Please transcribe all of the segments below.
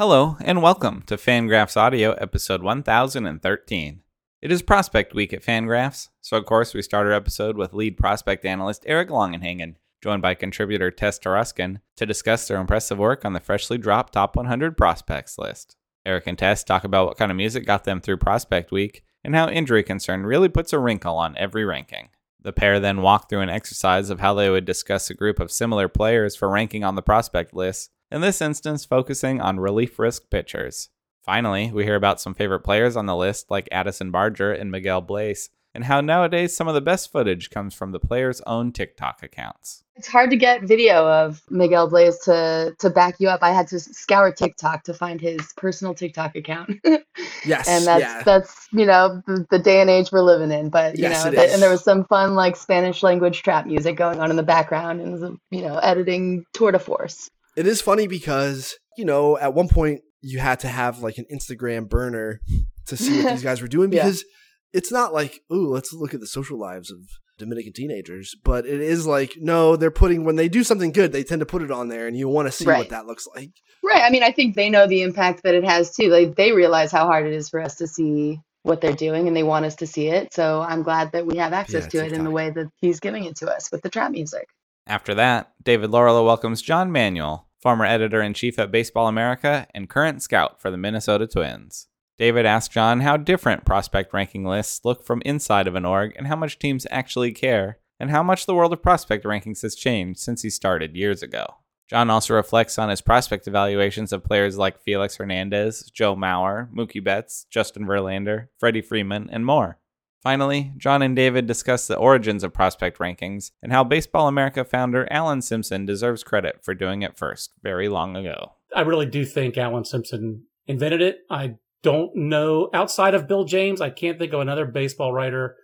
Hello, and welcome to Fangraphs Audio, episode 1013. It is Prospect Week at Fangraphs, so of course we start our episode with lead prospect analyst Eric Longenhagen, joined by contributor Tess Taruskin, to discuss their impressive work on the freshly dropped Top 100 Prospects list. Eric and Tess talk about what kind of music got them through Prospect Week and how injury concern really puts a wrinkle on every ranking. The pair then walk through an exercise of how they would discuss a group of similar players for ranking on the prospect list, in this instance focusing on relief risk pitchers. Finally, we hear about some favorite players on the list like Addison Barger and Miguel Bleis, and how nowadays some of the best footage comes from the players' own TikTok accounts. It's hard to get video of Miguel Bleis to to back you up. I had to scour TikTok to find his personal TikTok account. Yes, and that's yeah. that's you know the, the day and age we're living in. But you Yes, know, it th- is. and there was some fun like Spanish language trap music going on in the background, and some, you know, editing tour de force. It is funny because, you know, at one point you had to have like an Instagram burner to see what these guys were doing Yeah. because it's not like, ooh, let's look at the social lives of Dominican teenagers, but it is like, no, they're putting when they do something good, they tend to put it on there and you want to see Right. what that looks like. Right. I mean, I think they know the impact that it has too. Like they realize how hard it is for us to see what they're doing, and they want us to see it. So I'm glad that we have access Yeah, to it in the way that he's giving it to us with the trap music. After that, David Laurila welcomes John Manuel, former editor in chief at Baseball America and current scout for the Minnesota Twins. David asks John how different prospect ranking lists look from inside of an org and how much teams actually care, and how much the world of prospect rankings has changed since he started years ago. John also reflects on his prospect evaluations of players like Felix Hernandez, Joe Mauer, Mookie Betts, Justin Verlander, Freddie Freeman, and more. Finally, John and David discuss the origins of prospect rankings and how Baseball America founder Allan Simpson deserves credit for doing it first very long ago. I really do think Allan Simpson invented it. I don't know outside of Bill James, I can't think of another baseball writer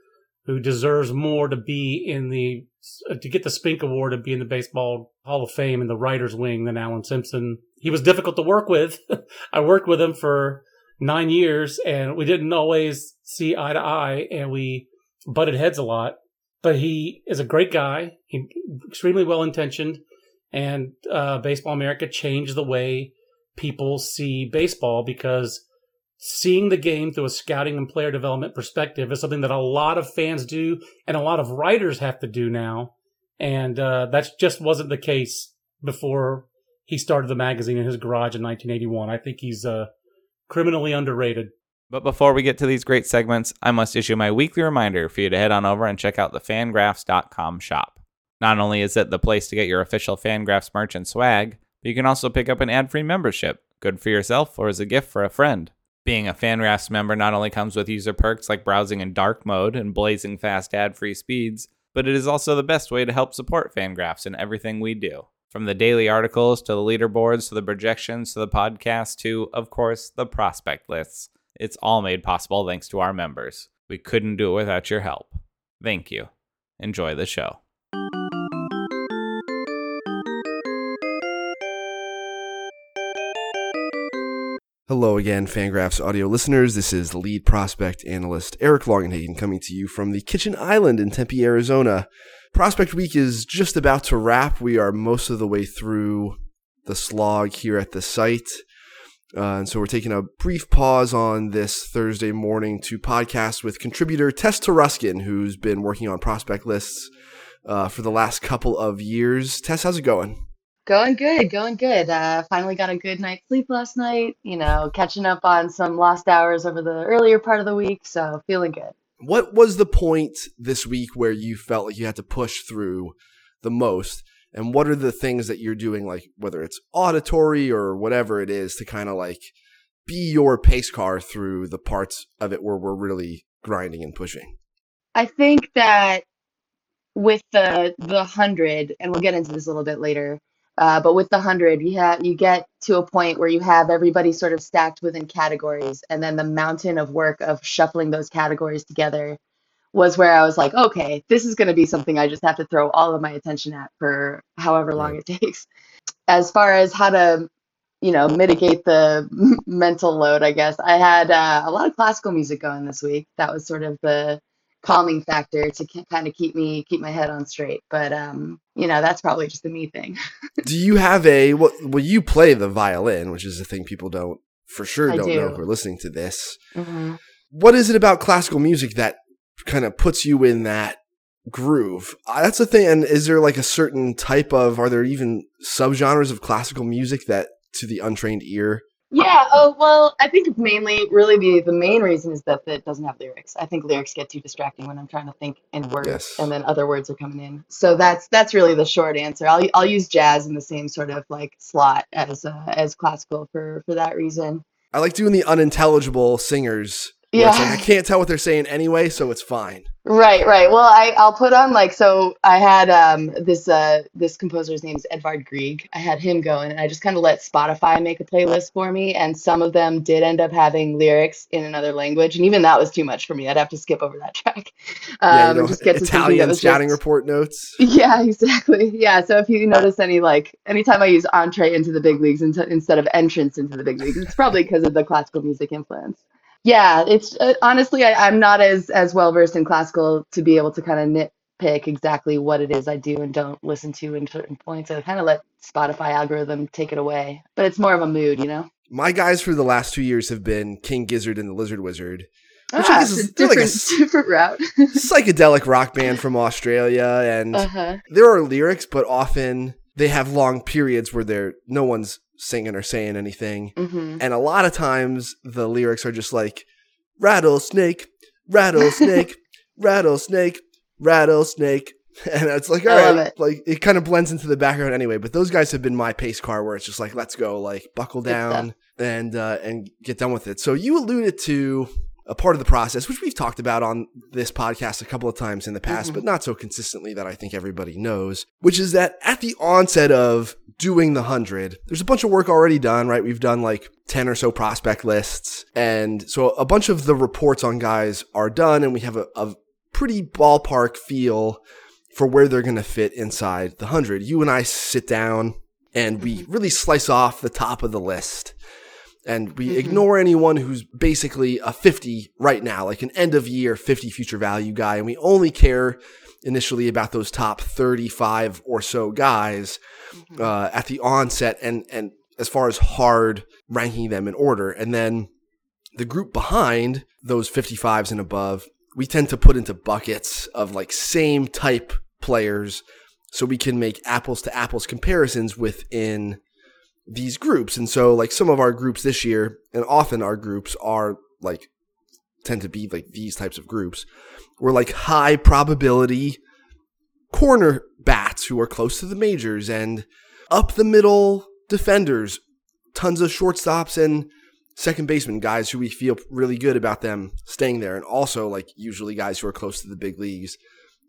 who deserves more to be in the to get the Spink Award and be in the Baseball Hall of Fame in the writers wing than Allan Simpson. He was difficult to work with. I worked with him for 9 years and we didn't always see eye to eye and we butted heads a lot, but he is a great guy. He extremely well intentioned and uh, Baseball America changed the way people see baseball because seeing the game through a scouting and player development perspective is something that a lot of fans do and a lot of writers have to do now. And uh, that just wasn't the case before he started the magazine in his garage in 1981. I think he's uh, criminally underrated. But before we get to these great segments, I must issue my weekly reminder for you to head on over and check out the fangraphs.com shop. Not only is it the place to get your official Fangraphs merch and swag, but you can also pick up an ad free membership, good for yourself or as a gift for a friend. Being a Fangraphs member not only comes with user perks like browsing in dark mode and blazing fast ad free speeds, but it is also the best way to help support Fangraphs in everything we do. From the daily articles to the leaderboards to the projections to the podcast to, of course, the prospect lists. It's all made possible thanks to our members. We couldn't do it without your help. Thank you. Enjoy the show. Hello again, Fangraphs audio listeners. This is lead prospect analyst Eric Longenhagen coming to you from the Kitchen Island in Tempe, Arizona. Prospect Week is just about to wrap. We are most of the way through the slog here at the site. Uh, and so we're taking a brief pause on this Thursday morning to podcast with contributor Tess Taruskin, who's been working on prospect lists uh, for the last couple of years. Tess, how's it going? Going good, going good. Uh, finally got a good night's sleep last night. You know, catching up on some lost hours over the earlier part of the week, so feeling good. What was the point this week where you felt like you had to push through the most? And what are the things that you're doing, like whether it's auditory or whatever it is, to kind of like be your pace car through the parts of it where we're really grinding and pushing? I think that with the the hundred, and we'll get into this a little bit later. Uh, but with the hundred, you have you get to a point where you have everybody sort of stacked within categories, and then the mountain of work of shuffling those categories together was where I was like, okay, this is going to be something I just have to throw all of my attention at for however long it takes. As far as how to, you know, mitigate the mental load, I guess I had uh, a lot of classical music going this week. That was sort of the calming factor to kind of keep me keep my head on straight. But um, you know, that's probably just a me thing. Do you have a well? Well, you play the violin, which is a thing people don't for sure don't know who are listening to this. hmm What is it about classical music that kind of puts you in that groove? That's the thing. And is there like a certain type of? Are there even subgenres of classical music that to the untrained ear? Yeah, oh well, I think it's mainly really the the main reason is that it doesn't have lyrics. I think lyrics get too distracting when I'm trying to think in words Yes. and then other words are coming in. So that's that's really the short answer. I'll I'll use jazz in the same sort of like slot as uh, as classical for for that reason. I like doing the unintelligible singers. It's like, Yeah. I can't tell what they're saying anyway, so it's fine. Right, right. Well, I I'll put on like so I had um this uh this composer's name is Edvard Grieg. I had him going and I just kind of let Spotify make a playlist for me and some of them did end up having lyrics in another language and even that was too much for me. I'd have to skip over that track. Um yeah, you and know, just get to Italian scouting just- report notes. Yeah, exactly. Yeah, so if you notice any like anytime I use entree into the big leagues int- instead of entrance into the big leagues, it's probably because of the classical music influence. Yeah, it's uh, honestly I, I'm not as as well versed in classical to be able to kind of nitpick exactly what it is I do and don't listen to in certain points. I kind of let Spotify algorithm take it away, but it's more of a mood, you know. My guys for the last two years have been King Gizzard and the Lizard Wizard, Which Ah, is- a they're like a different different route. psychedelic rock band from Australia, and uh huh. there are lyrics, but often they have long periods where they're no one's singing or saying anything. hmm And a lot of times the lyrics are just like rattlesnake, rattlesnake, rattlesnake, rattlesnake. And it's like, all right, it. like it kind of blends into the background anyway. But those guys have been my pace car where it's just like, let's go, like buckle down and uh, and get done with it. So you alluded to a part of the process, which we've talked about on this podcast a couple of times in the past, Mhm. but not so consistently that I think everybody knows, which is that at the onset of doing the 100, there's a bunch of work already done, right? We've done like 10 or so prospect lists. And so a bunch of the reports on guys are done, and we have a, a pretty ballpark feel for where they're going to fit inside the 100. You and I sit down and we really slice off the top of the list and we Mhm. ignore anyone who's basically a 50 right now, like an end of year 50 future value guy. And we only care initially about those top 35 or so guys uh, at the onset and, and as far as hard ranking them in order. And then the group behind those 55s and above, we tend to put into buckets of like same type players so we can make apples to apples comparisons within these groups. And so like some of our groups this year, and often our groups are like tend to be like these types of groups, were like high probability corner bats who are close to the majors and up the middle defenders, tons of shortstops and second baseman guys who we feel really good about them staying there, and also like usually guys who are close to the big leagues.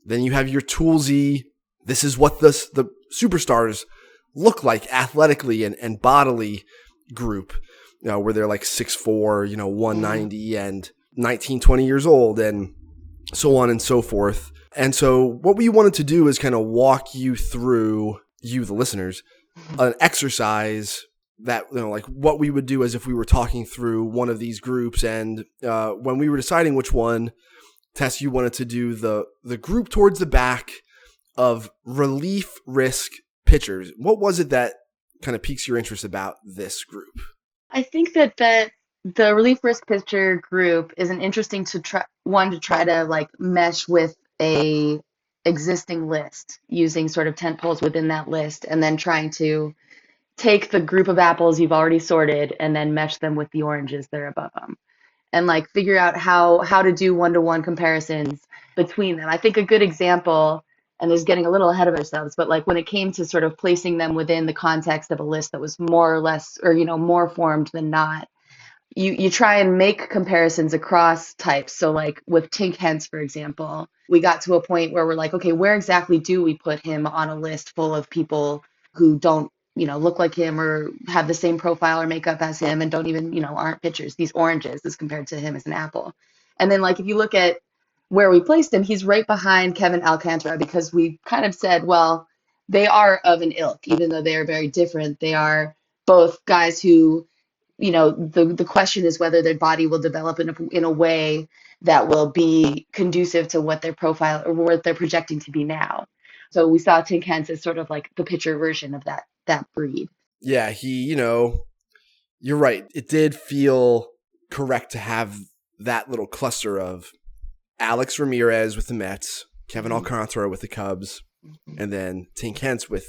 Then you have your toolsy. This is what the the superstars look like athletically and, and bodily group, you know, where they're like 6'4", you know, 190 and 19, 20 years old and so on and so forth. And so what we wanted to do is kind of walk you through, you the listeners, an exercise that, you know, like what we would do as if we were talking through one of these groups. And uh, when we were deciding which one, Tess, you wanted to do the, the group towards the back of relief risk pitchers. What was it that kind of piques your interest about this group? I think that that the relief risk pitcher group is an interesting to try one to try to like mesh with a existing list using sort of tent poles within that list and then trying to take the group of apples you've already sorted and then mesh them with the oranges that are above them and like figure out how how to do one-to-one comparisons between them. I think a good example and is getting a little ahead of ourselves, but like when it came to sort of placing them within the context of a list that was more or less or you know more formed than not, you you try and make comparisons across types. So like with Tink Hence for example, we got to a point where we're like, okay, where exactly do we put him on a list full of people who don't you know look like him or have the same profile or makeup as him and don't even you know aren't pitchers these oranges as compared to him as an apple and then like if you look at where we placed him he's right behind kevin alcantara because we kind of said well they are of an ilk even though they are very different they are both guys who you know, the the question is whether their body will develop in a in a way that will be conducive to what their profile or what they're projecting to be now. So we saw Tink Hence as sort of like the picture version of that that breed. Yeah, he, you know, you're right. It did feel correct to have that little cluster of Alex Ramirez with the Mets, Kevin Mhm. Alcantara with the Cubs, and then Tink Hence with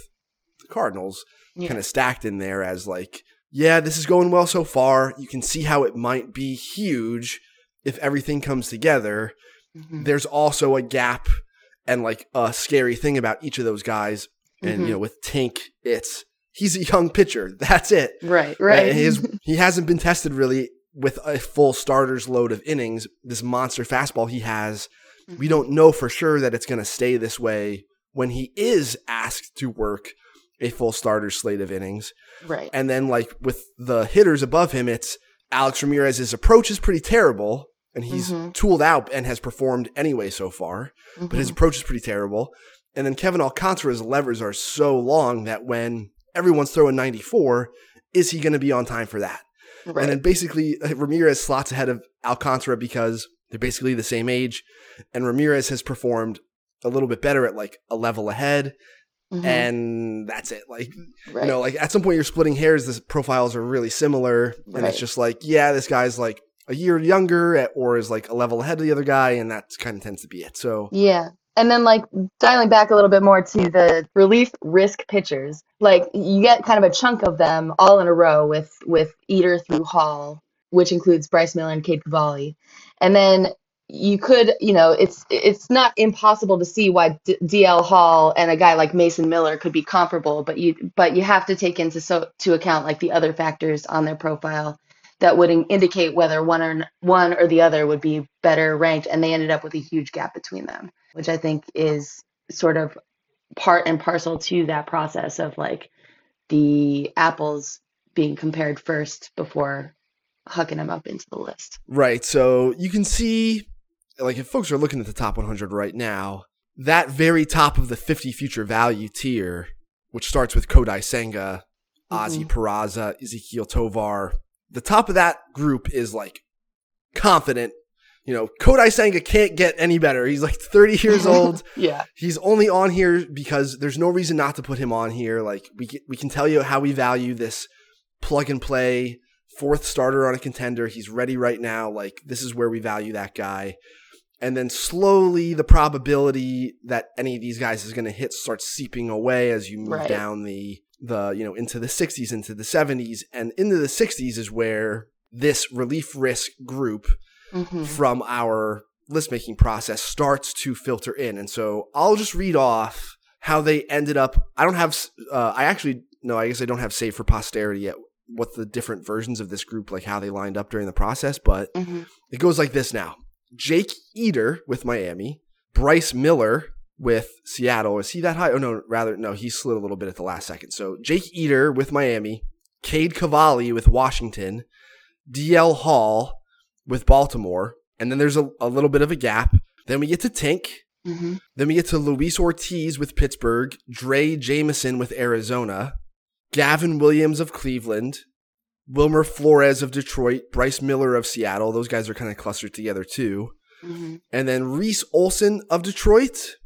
the Cardinals, Yeah. kind of stacked in there as like, yeah, this is going well so far. You can see how it might be huge if everything comes together. Mhm. There's also a gap and like a scary thing about each of those guys. And Mhm. you know, with Tink, it's he's a young pitcher. That's it. Right, right. Uh, His, he hasn't been tested really with a full starter's load of innings. This monster fastball he has, we don't know for sure that it's going to stay this way when he is asked to work a full starter slate of innings. right. And then, like with the hitters above him, it's Alex Ramirez's approach is pretty terrible, and he's Mhm. tooled out and has performed anyway so far. But his Mhm. approach is pretty terrible. And then Kevin Alcantara's levers are so long that when everyone's throwing 94, is he going to be on time for that? Right. And then basically uh, Ramirez slots ahead of Alcantara because they're basically the same age, and Ramirez has performed a little bit better at like a level ahead, Mhm. and that's it. Like right. you know, like at some point you're splitting hairs. The profiles are really similar, and Right. it's just like, yeah, this guy's like a year younger, at- or is like a level ahead of the other guy, and that kind of tends to be it. So Yeah. And then like dialing back a little bit more to the relief risk pitchers, like you get kind of a chunk of them all in a row with with Eder through Hall, which includes Bryce Miller and Cade Cavalli. And then you could, you know, it's it's not impossible to see why D- DL Hall and a guy like Mason Miller could be comparable, but you but you have to take into so to account like the other factors on their profile that would in- indicate whether one or n- one or the other would be better ranked, and they ended up with a huge gap between them, which I think is sort of part and parcel to that process of like the apples being compared first before hucking them up into the list. Right. So you can see, like, if folks are looking at the top 100 right now, that very top of the 50 future value tier, which starts with Kodai Senga, Ozzy mm-hmm. Peraza, Ezequiel Tovar, the top of that group is like confident. You know, Kodai Senga can't get any better. He's like 30 years old. Yeah. He's only on here because there's no reason not to put him on here. Like we can, we can tell you how we value this plug and play fourth starter on a contender. He's ready right now. Like this is where we value that guy. And then slowly the probability that any of these guys is going to hit starts seeping away as you move Right. down the the you know into the 60s into the 70s and into the 60s is where this relief risk group hmm from our list making process starts to filter in. And so I'll just read off how they ended up. I don't have, uh, I actually, no, I guess I don't have saved for posterity yet what the different versions of this group, like how they lined up during the process, but hmm it goes like this now Jake Eder with Miami, Bryce Miller with Seattle. Is he that high? Oh, no, rather, no, he slid a little bit at the last second. So Jake Eder with Miami, Cade Cavalli with Washington, DL Hall with Baltimore, and then there's a, a little bit of a gap. Then we get to Tink. hmm Then we get to Luis Ortiz with Pittsburgh, Drey Jameson with Arizona, Gavin Williams of Cleveland, Wilmer Flores of Detroit, Bryce Miller of Seattle. Those guys are kind of clustered together too. hmm And then Reese Olson of Detroit.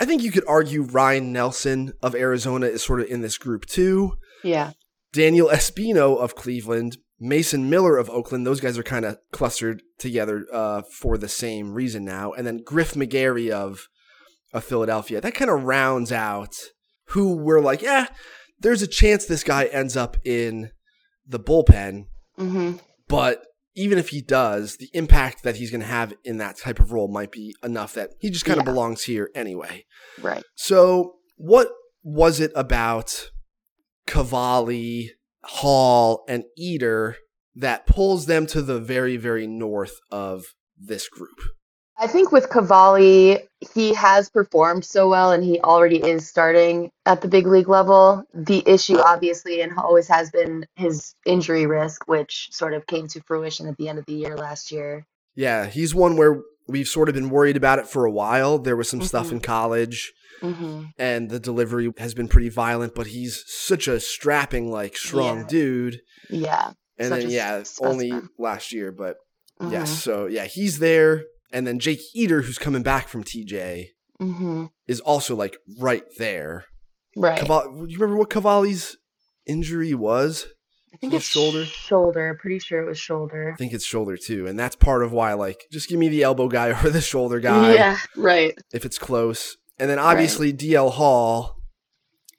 I think you could argue Ryne Nelson of Arizona is sort of in this group too. Yeah. Daniel Espino of Cleveland, Mason Miller of Oakland. Those guys are kind of clustered together uh, for the same reason now. And then Griff McGarry of of Philadelphia. That kind of rounds out who we're like, yeah, there's a chance this guy ends up in the bullpen. hmm But even if he does, the impact that he's going to have in that type of role might be enough that he just kind of Yeah. belongs here anyway. Right. So, what was it about Cavalli, Hall, and Eder that pulls them to the very, very north of this group? I think with Cavalli, he has performed so well and he already is starting at the big league level. The issue, obviously, and always has been his injury risk, which sort of came to fruition at the end of the year last year. Yeah, he's one where we've sort of been worried about it for a while. There was some stuff Mhm. in college, hmm and the delivery has been pretty violent, but he's such a strapping, like, strong Yeah. dude. Yeah. and Such then yeah, s- only last year, but Mhm. yes. So yeah, he's there, and then Jake Eder, who's coming back from TJ, Mhm. is also like right there. Right. Caval- you remember what Cavalli's injury was? I think it's shoulder? Shoulder. Pretty sure it was shoulder. I think it's shoulder too, and that's part of why like just give me the elbow guy or the shoulder guy Yeah. Right. if it's close. And then obviously DL Hall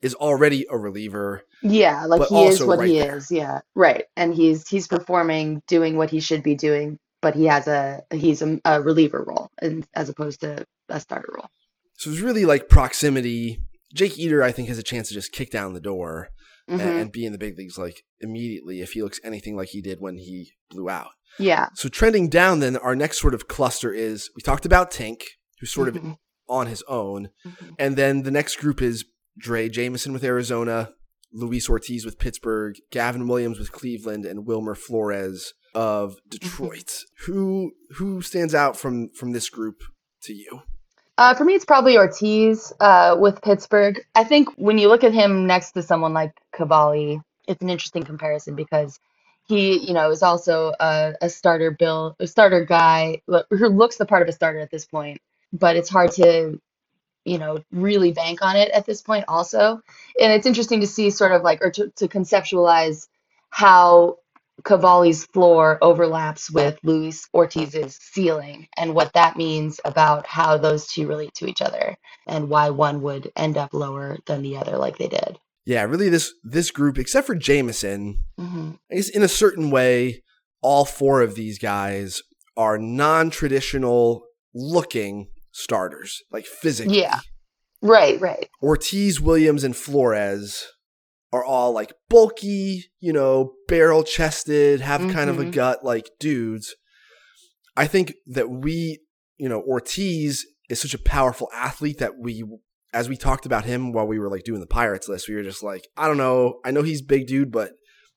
is already a reliever. Yeah, like he is what right he there. is. Yeah, right. And he's he's performing, doing what he should be doing, but he has a he's a, a reliever role, and as opposed to a starter role. So it's really like proximity. Jake Eder, I think, has a chance to just kick down the door and, Mhm. and be in the big leagues like immediately if he looks anything like he did when he blew out. Yeah. So trending down, then our next sort of cluster is we talked about Tink, who's sort of Mhm. on his own, Mhm. and then the next group is Drey Jameson with Arizona, Luis Ortiz with Pittsburgh, Gavin Williams with Cleveland, and Wilmer Flores of Detroit. Who who stands out from from this group to you? Uh, for me, it's probably Ortiz uh, with Pittsburgh. I think when you look at him next to someone like Cavalli, it's an interesting comparison because he, you know, is also a, a starter bill, a starter guy who looks the part of a starter at this point, but it's hard to, you know, really bank on it at this point also. And it's interesting to see sort of like, or to, to conceptualize how Cavalli's floor overlaps with Luis Ortiz's ceiling and what that means about how those two relate to each other and why one would end up lower than the other like they did. Yeah, really this this group, except for Jameson, hmm I guess in a certain way, all four of these guys are non-traditional looking starters, like physically. Yeah. Right, right. Ortiz, Williams, and Flores are all like bulky, you know, barrel chested, have kind of a Mhm. gut like dudes. I think that we, you know, Ortiz is such a powerful athlete that we, as we talked about him while we were like doing the Pirates list, we were just like, I don't know. I know he's big dude, but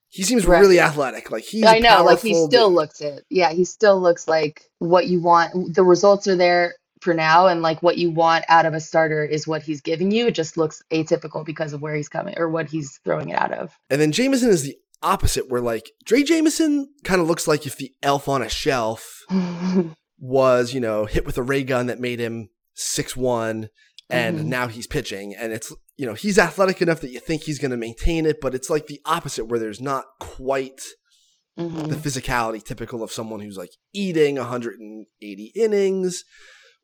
he seems Right. really athletic. Like he's, I know, like he still dude. looks it. Yeah, he still looks like what you want. The results are there for now, and like what you want out of a starter is what he's giving you. It just looks atypical because of where he's coming or what he's throwing it out of. And then Jameson is the opposite, where like Drey Jameson kind of looks like if the elf on a shelf was, you know, hit with a ray gun that made him six one, and Mhm. now he's pitching, and it's you know he's athletic enough that you think he's going to maintain it, but it's like the opposite, where there's not quite Mhm. the physicality typical of someone who's like eating 180 innings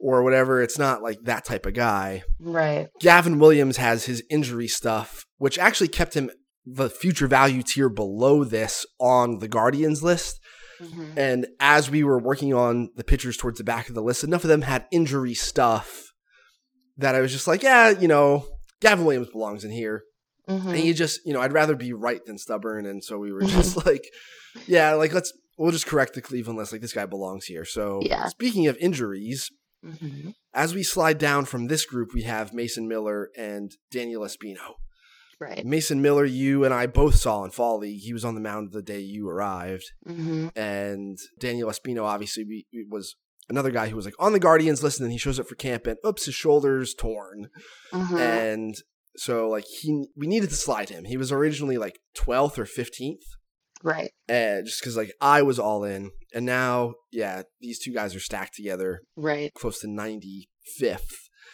or whatever. It's not like that type of guy. Right. Gavin Williams has his injury stuff, which actually kept him the future value tier below this on the Guardians list. Mhm. And as we were working on the pitchers towards the back of the list, enough of them had injury stuff that I was just like, yeah, you know, Gavin Williams belongs in here. Mhm. And you just, you know, I'd rather be right than stubborn. And so we were just like, yeah, like let's, we'll just correct the Cleveland list. Like this guy belongs here. So Yeah. speaking of injuries, Mhm. as we slide down from this group, we have Mason Miller and Daniel Espino. Right. Mason Miller, you and I both saw in Fall League. He was on the mound the day you arrived. hmm And Daniel Espino obviously we- we was another guy who was like on the Guardians list, and then he shows up for camp and oops, his shoulder's torn. hmm And so like he we needed to slide him. He was originally like 12th or 15th. Right. And just because like I was all in, and now yeah, these two guys are stacked together, Right. close to 95th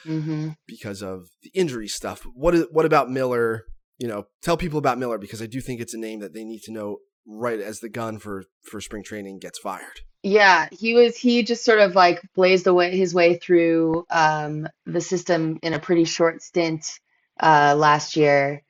hmm because of the injury stuff. What is, what about Miller? You know, tell people about Miller because I do think it's a name that they need to know right as the gun for for spring training gets fired. Yeah, he was he just sort of like blazed away his way through um, the system in a pretty short stint uh, last year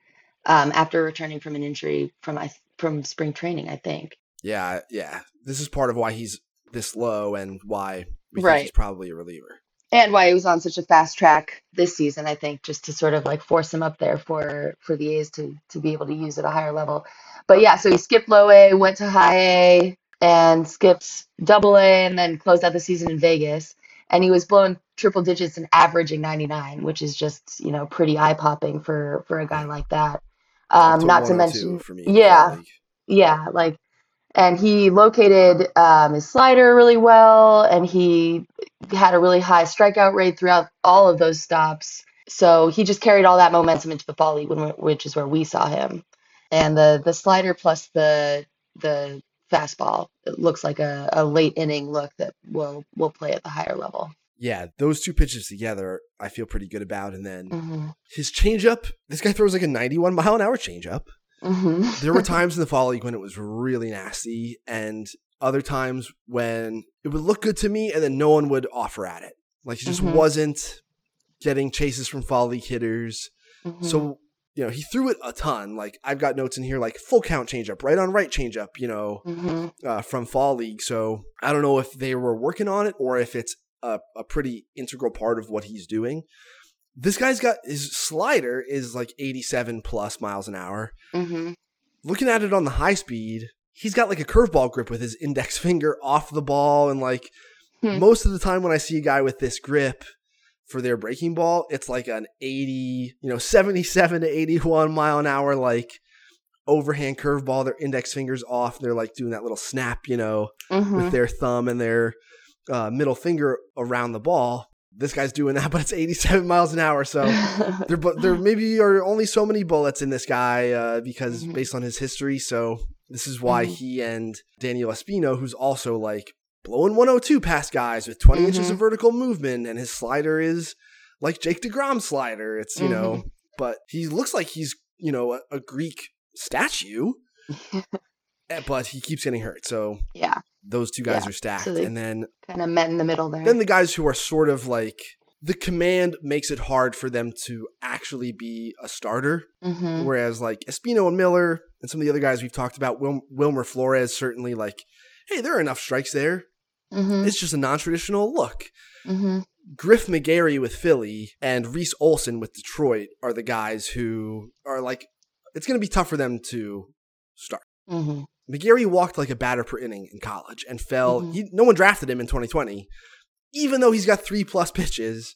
um, after returning from an injury from I from spring training, I think. Yeah, yeah. This is part of why he's this low and why Right. he's probably a reliever. And why he was on such a fast track this season, I think, just to sort of like force him up there for for the A's to to be able to use at a higher level. But yeah, so he skipped low A, went to high A, and skipped double A, and then closed out the season in Vegas. And he was blowing triple digits and averaging 99, which is just, you know, pretty eye-popping for for a guy like that. Um, To not to mention, for me. yeah, League. yeah, like, and he located um, his slider really well, and he had a really high strikeout rate throughout all of those stops. So he just carried all that momentum into the fall league, when, which is where we saw him. And the the slider plus the the fastball. It looks like a, a late inning look that will will play at the higher level. Yeah, those two pitches together, I feel pretty good about. And then Mm-hmm. his changeup, this guy throws like a 91 mile an hour changeup. Mm-hmm. There were times in the fall league when it was really nasty, and other times when it would look good to me, and then no one would offer at it. Like he just Mhm. wasn't getting chases from fall league hitters. Mm-hmm. So you know he threw it a ton. Like I've got notes in here, like full count changeup, right on right changeup. You know, hmm uh, from fall league. So I don't know if they were working on it or if it's a, a pretty integral part of what he's doing. This guy's got his slider is like 87 plus miles an hour. hmm Looking at it on the high speed, he's got like a curveball grip with his index finger off the ball. And like Hmm. most of the time when I see a guy with this grip for their breaking ball, it's like an 80, you know, 77 to 81 mile an hour, like overhand curveball, their index fingers off. And they're like doing that little snap, you know, hmm with their thumb and their uh, middle finger around the ball. This guy's doing that, but it's 87 miles an hour. So there, but there maybe are only so many bullets in this guy uh, because Mhm. based on his history. So this is why Mhm. he and Daniel Espino, who's also like blowing 102 past guys with 20 inches Mhm. of vertical movement, and his slider is like Jake Degrom slider. It's you know, but he looks like he's you know a, a Greek statue, eh, but he keeps getting hurt. So yeah, those two guys Yeah, are stacked, so and then kind of met in the middle there. then the guys who are sort of like the command makes it hard for them to actually be a starter. hmm Whereas like Espino and Miller and some of the other guys we've talked about, Wil- Wilmer Flores certainly like, hey, there are enough strikes there. hmm It's just a non-traditional look. hmm Griff McGarry with Philly and Reese Olson with Detroit are the guys who are like, it's going to be tough for them to start. McGarry walked like a batter per inning in college and fell. Mhm. He, no one drafted him in 2020, even though he's got three plus pitches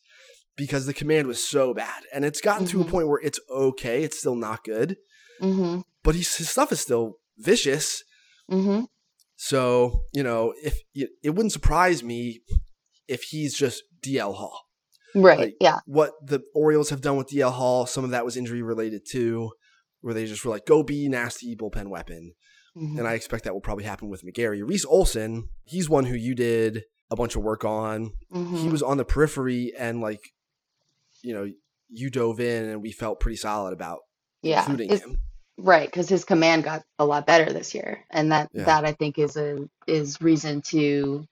because the command was so bad. And it's gotten to a Mhm. point where it's okay. It's still not good, hmm but he's, his stuff is still vicious. hmm So, you know, if it wouldn't surprise me if he's just DL Hall. Right. Like, yeah. What the Orioles have done with DL Hall, some of that was injury related too, where they just were like, go be nasty bullpen weapon. Mhm. And I expect that will probably happen with McGarry. Reese Olson, he's one who you did a bunch of work on. He Mhm. was on the periphery and like, you know, you dove in and we felt pretty solid about yeah. including him. Right, because his command got a lot better this year, and that Yeah. that I think is a is reason to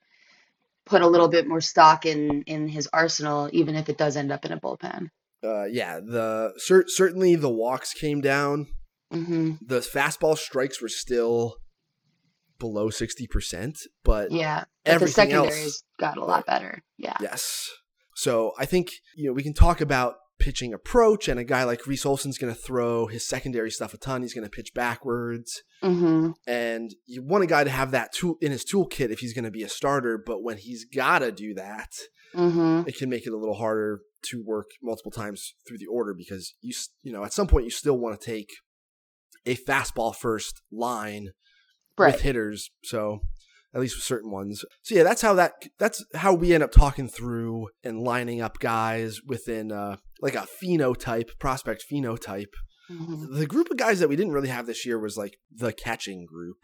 put a little bit more stock in in his arsenal, even if it does end up in a bullpen. Uh, yeah, the cer- certainly the walks came down. Hmm The fastball strikes were still below 60%, but Yeah, but the secondaries else got a lot better. Yeah. Yes. So I think you know we can talk about pitching approach, and a guy like Reese Olson's going to throw his secondary stuff a ton. He's going to pitch backwards, hmm and you want a guy to have that tool in his toolkit if he's going to be a starter. But when he's got to do that, hmm it can make it a little harder to work multiple times through the order because you you know at some point you still want to take a fastball first line Right. with hitters. So at least with certain ones. So yeah, that's how that that's how we end up talking through and lining up guys within uh like a phenotype, prospect phenotype. hmm The group of guys that we didn't really have this year was like the catching group.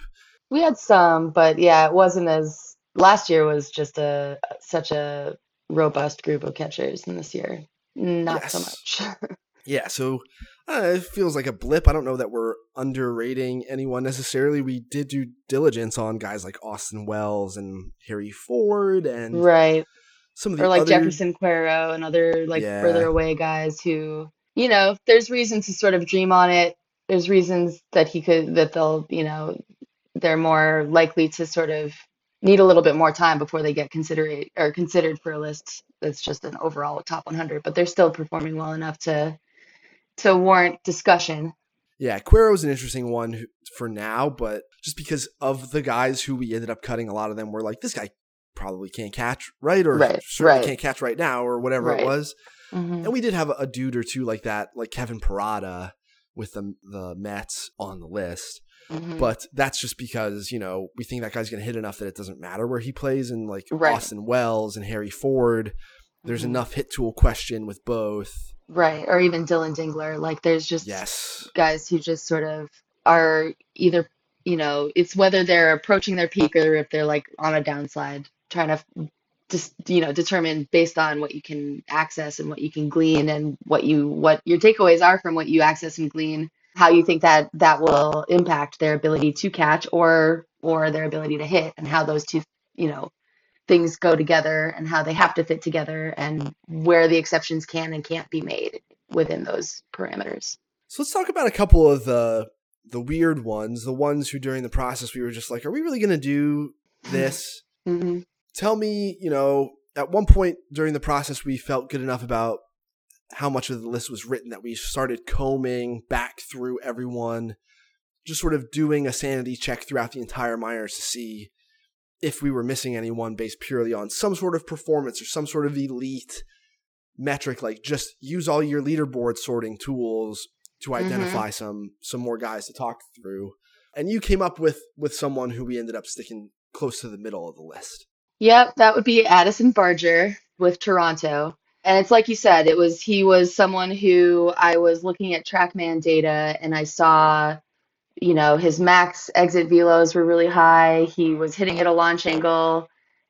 We had some, but yeah, it wasn't as last year was just a such a robust group of catchers, and this year not so much. Yeah, so uh, it feels like a blip. I don't know that we're underrating anyone necessarily. We did do diligence on guys like Austin Wells and Harry Ford and Right. some of the or like other Jeferson Quero and other like Yeah. further away guys who, you know, there's reasons to sort of dream on it. There's reasons that he could that they'll, you know, they're more likely to sort of need a little bit more time before they get considered or considered for a list that's just an overall top 100, but they're still performing well enough to to warrant discussion. Yeah, Quero's an interesting one for now, but just because of the guys who we ended up cutting, a lot of them were like, this guy probably can't catch, right? Or Right, certainly right. can't catch right now, or whatever Right. it was. Mhm. And we did have a, a dude or two like that, like Kevin Parada with the the Mets on the list. Mhm. But that's just because, you know, we think that guy's going to hit enough that it doesn't matter where he plays. And like Right. Austin Wells and Harry Ford, there's Mhm. enough hit tool question with both. Right, or even Dylan Dingler. Like there's just Yes. guys who just sort of are either you know, it's whether they're approaching their peak or if they're like on a downslide, trying to just, you know, determine based on what you can access and what you can glean and what you what your takeaways are from what you access and glean, how you think that that will impact their ability to catch or or their ability to hit and how those two, you know, things go together and how they have to fit together and where the exceptions can and can't be made within those parameters. So let's talk about a couple of the the weird ones, the ones who during the process we were just like, are we really going to do this? hmm Tell me, you know, at one point during the process we felt good enough about how much of the list was written that we started combing back through everyone, just sort of doing a sanity check throughout the entire minors to see if we were missing anyone based purely on some sort of performance or some sort of elite metric like just use all your leaderboard sorting tools to mm-hmm. identify some some more guys to talk through. And you came up with with someone who we ended up sticking close to the middle of the list. Yep, that would be Addison Barger with Toronto. And it's like you said, it was he was someone who I was looking at TrackMan data and I saw, you know, his max exit velos were really high. He was hitting at a launch angle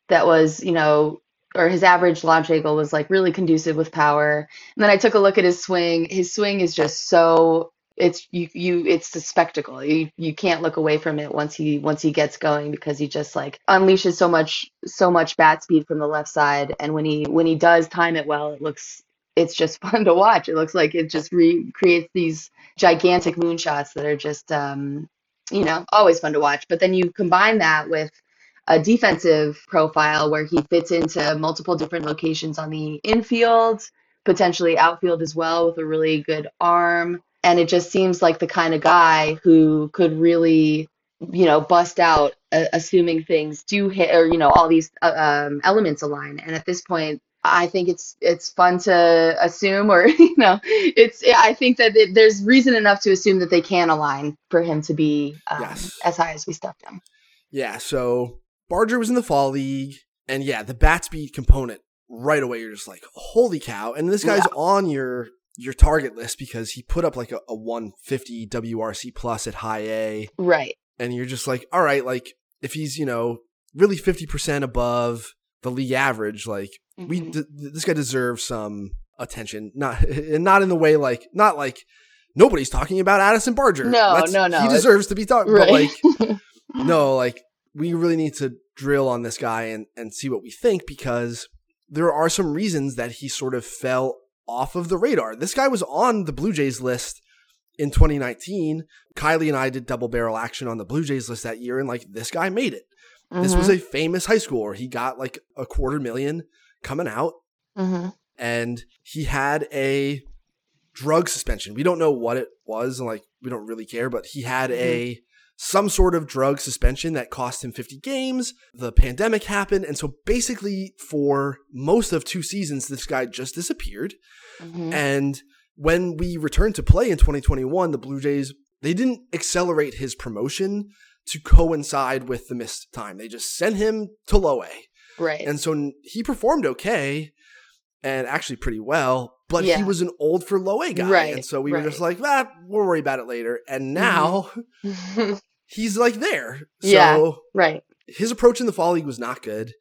that was, you know, or his average launch angle was like really conducive with power. And then I took a look at his swing. His swing is just so it's you you it's a spectacle. You you can't look away from it once he once he gets going because he just like unleashes so much so much bat speed from the left side. And when he when he does time it well, it looks it's just fun to watch. It looks like it just recreates these gigantic moonshots that are just um you know always fun to watch. But then you combine that with a defensive profile where he fits into multiple different locations on the infield, potentially outfield as well with a really good arm. And it just seems like the kind of guy who could really, you know, bust out, uh, assuming things do hit or, you know, all these uh, um, elements align. And at this point, I think it's it's fun to assume, or you know, it's. I think that it, there's reason enough to assume that they can align for him to be um, Yes. as high as we stuffed him. yeah so barger was in the fall league and yeah the bat speed component right away you're just like holy cow and this guy's on your your target list because he put up like a, a 150 wrc plus at high a Right. and you're just like, all right, like if he's you know really fifty percent above the league average, like we Mhm. th- th- this guy deserves some attention, not and not in the way like not like nobody's talking about Addison Barger. No, Let's- no, no, he deserves to be talked, Right. but like no, like we really need to drill on this guy and and see what we think because there are some reasons that he sort of fell off of the radar. This guy was on the Blue Jays list in 2019. Kiley and I did double barrel action on the Blue Jays list that year, and like this guy made it. This was Mhm. a famous high schooler. He got like a quarter million coming out, Mhm. and he had a drug suspension. We don't know what it was, and like we don't really care, but he had a some sort of drug suspension that cost him 50 games. The pandemic happened, and so basically for most of two seasons, this guy just disappeared. Mhm. And when we returned to play in 2021, the Blue Jays, they didn't accelerate his promotion to coincide with the missed time. They just sent him to low A. Right. And so he performed okay and actually pretty well, but he was an old for low A guy. Right, And so we were just like, ah, we'll worry about it later. And now he's like there. So Yeah. right. his approach in the fall league was not good.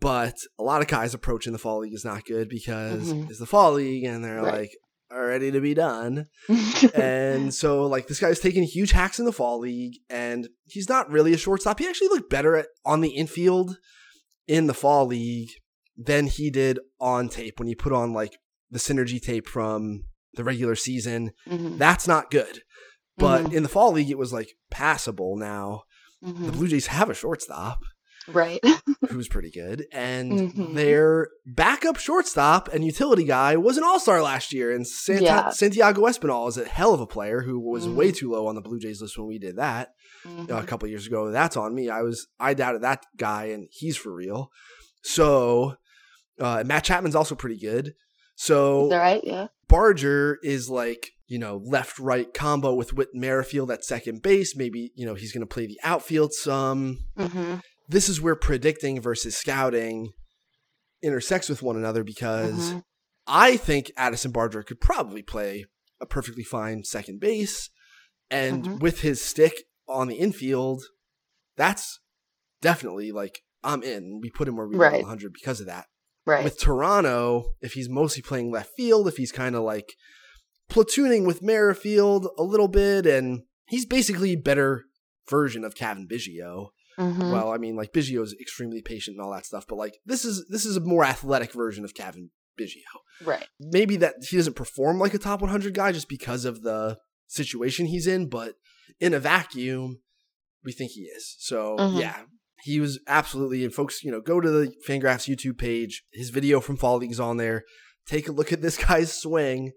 But a lot of guys' approach in the fall league is not good because Mhm. it's the fall league and they're Right. like are ready to be done. and so like this guy's taking huge hacks in the fall league and he's not really a shortstop. He actually looked better at, on the infield in the fall league than he did on tape when he put on like the synergy tape from the regular season. Mhm. That's not good. But Mhm. in the fall league it was like passable now. The Mhm. Blue Jays have a shortstop Right. who's pretty good, and Mhm. their backup shortstop and utility guy was an All Star last year. And Santa- Yeah. Santiago Espinal is a hell of a player who was Mhm. way too low on the Blue Jays list when we did that Mhm. uh, a couple years ago. That's on me. I was I doubted that guy, and he's for real. So uh, Matt Chapman's also pretty good. So Is right? Yeah. Barger is like, you know, left right combo with Whit Merrifield at second base. Maybe, you know, he's going to play the outfield some. hmm This is where predicting versus scouting intersects with one another because Mhm. I think Addison Barger could probably play a perfectly fine second base. And Mhm. with his stick on the infield, that's definitely like I'm in. We put him where we Right. right. 100 because of that. Right. With Toronto, if he's mostly playing left field, if he's kind of like platooning with Merrifield a little bit, and he's basically a better version of Cavan Biggio. Mhm. Well, I mean, like Biggio's extremely patient and all that stuff, but like this is this is a more athletic version of Cavan Biggio. right. Maybe that he doesn't perform like a top 100 guy just because of the situation he's in, but in a vacuum, we think he is. So Mhm. yeah, he was absolutely. And folks, you know, go to the Fangraphs YouTube page. His video from Fall League's on there. Take a look at this guy's swing.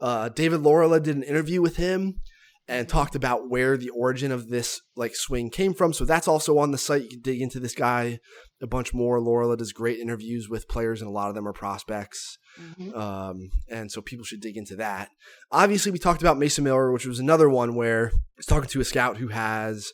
Uh, David Laurila did an interview with him and talked about where the origin of this like swing came from. So that's also on the site. You can dig into this guy a bunch more. Laurila does great interviews with players, and a lot of them are prospects. Mhm. Um, and so people should dig into that. Obviously, we talked about Mason Miller, which was another one where I was talking to a scout who has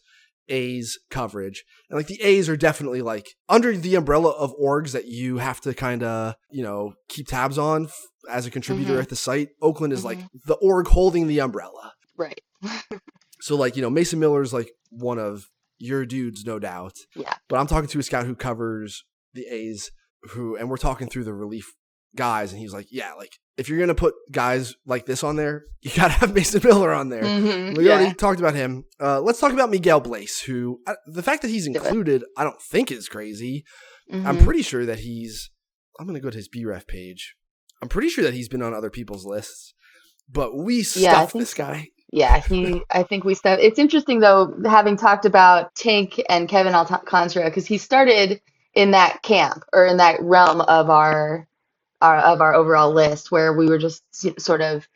A's coverage. And like the A's are definitely like under the umbrella of orgs that you have to kind of, you know, keep tabs on f- as a contributor Mhm. at the site. Oakland is Mhm. like the org holding the umbrella. Right. So like, you know, Mason Miller is like one of your dudes, no doubt. Yeah. But I'm talking to a scout who covers the A's who and we're talking through the relief guys and he's like, Yeah, like if you're gonna put guys like this on there, you gotta have Mason Miller on there. Mhm. We Yeah. already talked about him. Uh, let's talk about Miguel Bleis, who uh, the fact that he's included, I don't think is crazy. I'm Mhm. pretty sure that he's. I'm gonna go to his BREF page. I'm pretty sure that he's been on other people's lists, but we Yeah, stuffed think this guy. Yeah, he. I think we stuff. It's interesting though, having talked about Tink and Kevin Alcantara, because he started in that camp or in that realm of our, our of our overall list, where we were just sort of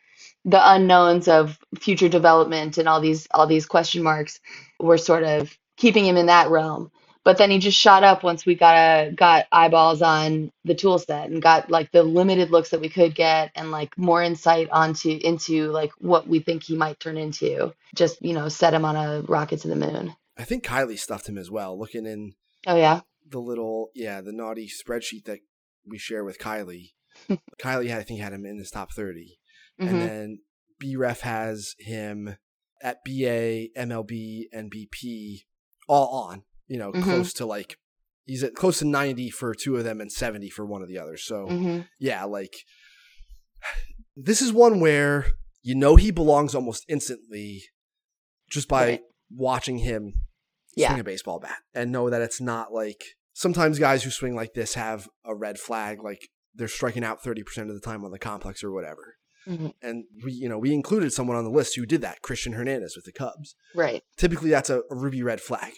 the unknowns of future development and all these all these question marks were sort of keeping him in that realm. But then he just shot up once we got a, got eyeballs on the tool set and got like the limited looks that we could get and like more insight onto into like what we think he might turn into. Just, you know, set him on a rocket to the moon. I think Kiley stuffed him as well. Looking in Oh yeah. the little, yeah, the naughty spreadsheet that we share with Kiley. Kiley, had, I think, had him in his top 30. hmm And then BREF has him at BA, MLB, and BP all on, you know, Mhm. close to like, he's at close to 90 for two of them and 70 for one of the others. So, hmm yeah, like, this is one where you know he belongs almost instantly just by Right. watching him Yeah. swing a baseball bat and know that it's not like sometimes guys who swing like this have a red flag, like they're striking out 30% of the time on the complex or whatever. Mhm. And we, you know, we included someone on the list who did that, Cristian Hernandez with the Cubs. Right. Typically, that's a, a ruby red flag.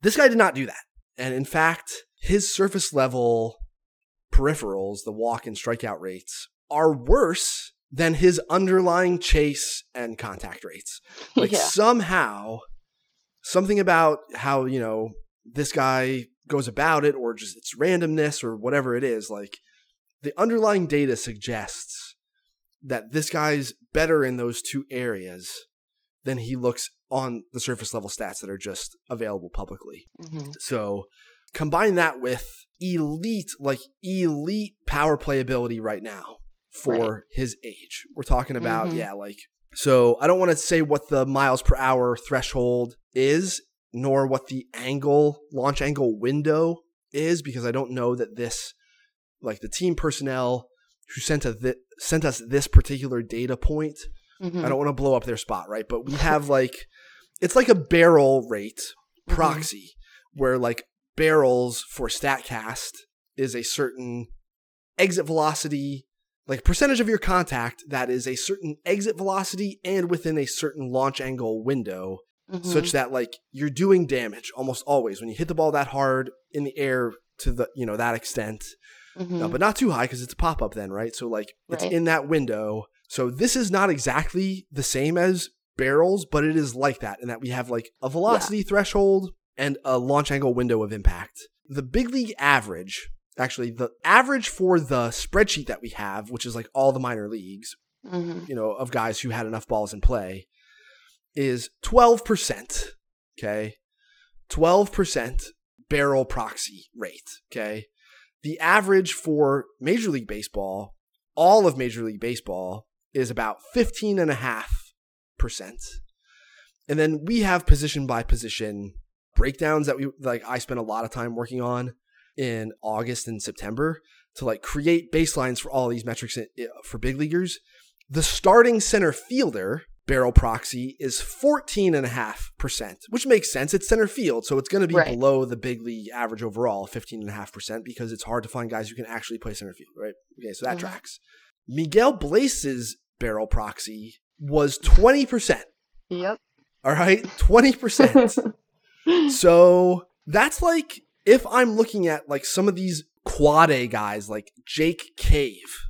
This guy did not do that. And in fact, his surface level peripherals, the walk and strikeout rates, are worse than his underlying chase and contact rates. Like yeah. somehow, something about how, you know, this guy goes about it or just its randomness or whatever it is, like the underlying data suggests that this guy's better in those two areas than he looks on the surface level stats that are just available publicly. hmm So combine that with elite, like elite power play ability right now for his age. We're talking about, Mhm. yeah, like, so I don't want to say what the miles per hour threshold is, nor what the angle, launch angle window is, because I don't know that this, like the team personnel who sent, a thi- sent us this particular data point hmm I don't want to blow up their spot, right? But we have like it's like a barrel rate Mhm. proxy where like barrels for Statcast is a certain exit velocity, like percentage of your contact that is a certain exit velocity and within a certain launch angle window, hmm such that like you're doing damage almost always when you hit the ball that hard in the air to the you know that extent uh, but not too high because it's a pop up then, right? So like it's Right. in that window. So this is not exactly the same as barrels, but it is like that in that we have like a velocity threshold and a launch angle window of impact. The big league average, actually, the average for the spreadsheet that we have, which is like all the minor leagues, hmm you know, of guys who had enough balls in play, is 12%. Okay. 12% barrel proxy rate. Okay. The average for Major League Baseball, all of Major League Baseball, is about 15.5%. And then we have position by position breakdowns that we like I spent a lot of time working on in August and September to like create baselines for all these metrics for big leaguers. The starting center fielder barrel proxy is 14.5%, which makes sense. It's center field, so it's going to be Right. below the big league average overall, 15.5%, because it's hard to find guys who can actually play center field, right? Okay, so that Mhm. tracks. Miguel Bleis's barrel proxy was 20%. Yep. All right, 20%. so that's like if I'm looking at like some of these quad A guys like Jake Cave,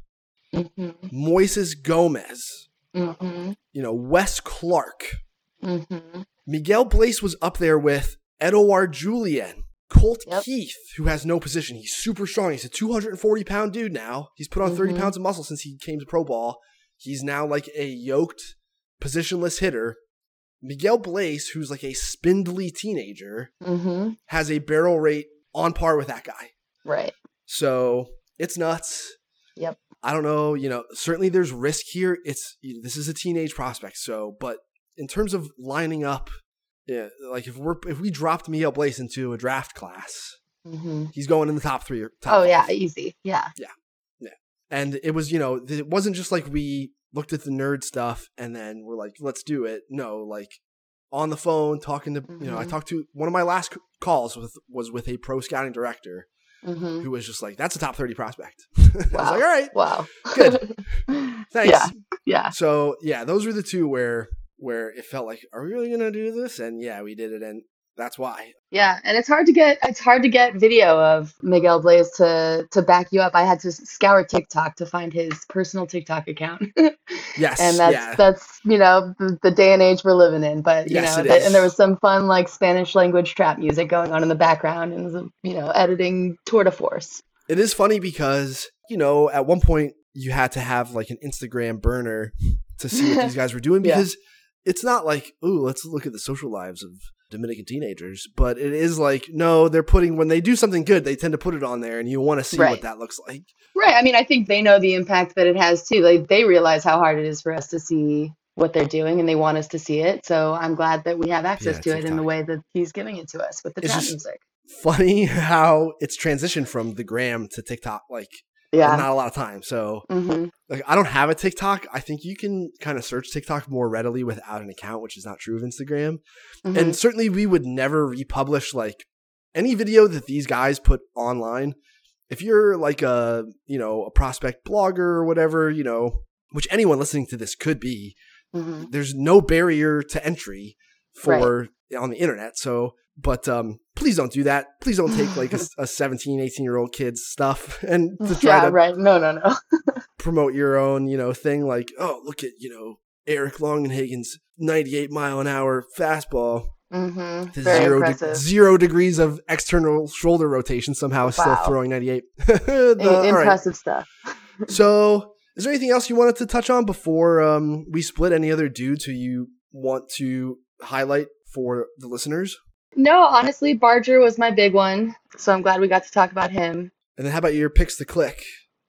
hmm Moises Gomez, hmm you know, Wes Clarke, hmm Miguel Bleis was up there with Edouard Julien, Colt Yep. Keith, who has no position. He's super strong. He's a 240 pound dude now. He's put on 30 Mhm. pounds of muscle since he came to pro ball. He's now like a yoked, positionless hitter. Miguel Bleis, who's like a spindly teenager, hmm has a barrel rate on par with that guy. Right. So it's nuts. Yep. I don't know. You know, certainly there's risk here. It's you know, this is a teenage prospect. So, but in terms of lining up, yeah, like if we're if we dropped Miguel Bleis into a draft class, hmm he's going in the top three or top. Oh yeah, five. easy. Yeah. Yeah, yeah. And it was you know it wasn't just like we looked at the nerd stuff and then we're like let's do it. No, like on the phone talking to you know I Mhm. talked to one of my last calls with was with a pro scouting director hmm who was just like that's a top 30 prospect. I was Wow. like all right. Wow. Good. Thanks. Yeah. Yeah. So yeah, those were the two where where it felt like, are we really gonna do this? And yeah, we did it, and that's why. Yeah, and it's hard to get it's hard to get video of Miguel Bleis to to back you up. I had to scour TikTok to find his personal TikTok account. Yes, and that's yeah, that's you know the, the day and age we're living in but you Yes, know and there was some fun like spanish language trap music going on in the background and you know editing tour de force it is funny because you know at one point you had to have like an Instagram burner to see what these guys were doing Yeah. because it's not like ooh let's look at the social lives of Dominican teenagers, but it is like no, they're putting when they do something good, they tend to put it on there, and you want to see Right. what that looks like. right i mean i think they know the impact that it has too like they realize how hard it is for us to see what they're doing and they want us to see it so i'm glad that we have access Yeah, to it in the way that he's giving it to us with the trap music Funny how it's transitioned from the gram to TikTok, like yeah not a lot of time. So hmm like I don't have a TikTok. I think you can kind of search TikTok more readily without an account, which is not true of Instagram. hmm And certainly we would never republish like any video that these guys put online. If you're like a, you know, a prospect blogger or whatever, you know, which anyone listening to this could be, hmm there's no barrier to entry for on the internet. So, but um please don't do that. Please don't take like a, a 17, 18 year old kid's stuff and to try yeah to right no no no promote your own, you know, thing like, oh, look at, you know, Eric Longenhagen's 98 mile an hour fastball. hmm very zero, de- impressive zero degrees of external shoulder rotation somehow is still throwing 98. The- I- all right. impressive stuff So, is there anything else you wanted to touch on before um, we split? Any other dudes who you want to highlight for the listeners? No, honestly, Barger was my big one, so I'm glad we got to talk about him. And then how about your picks to click?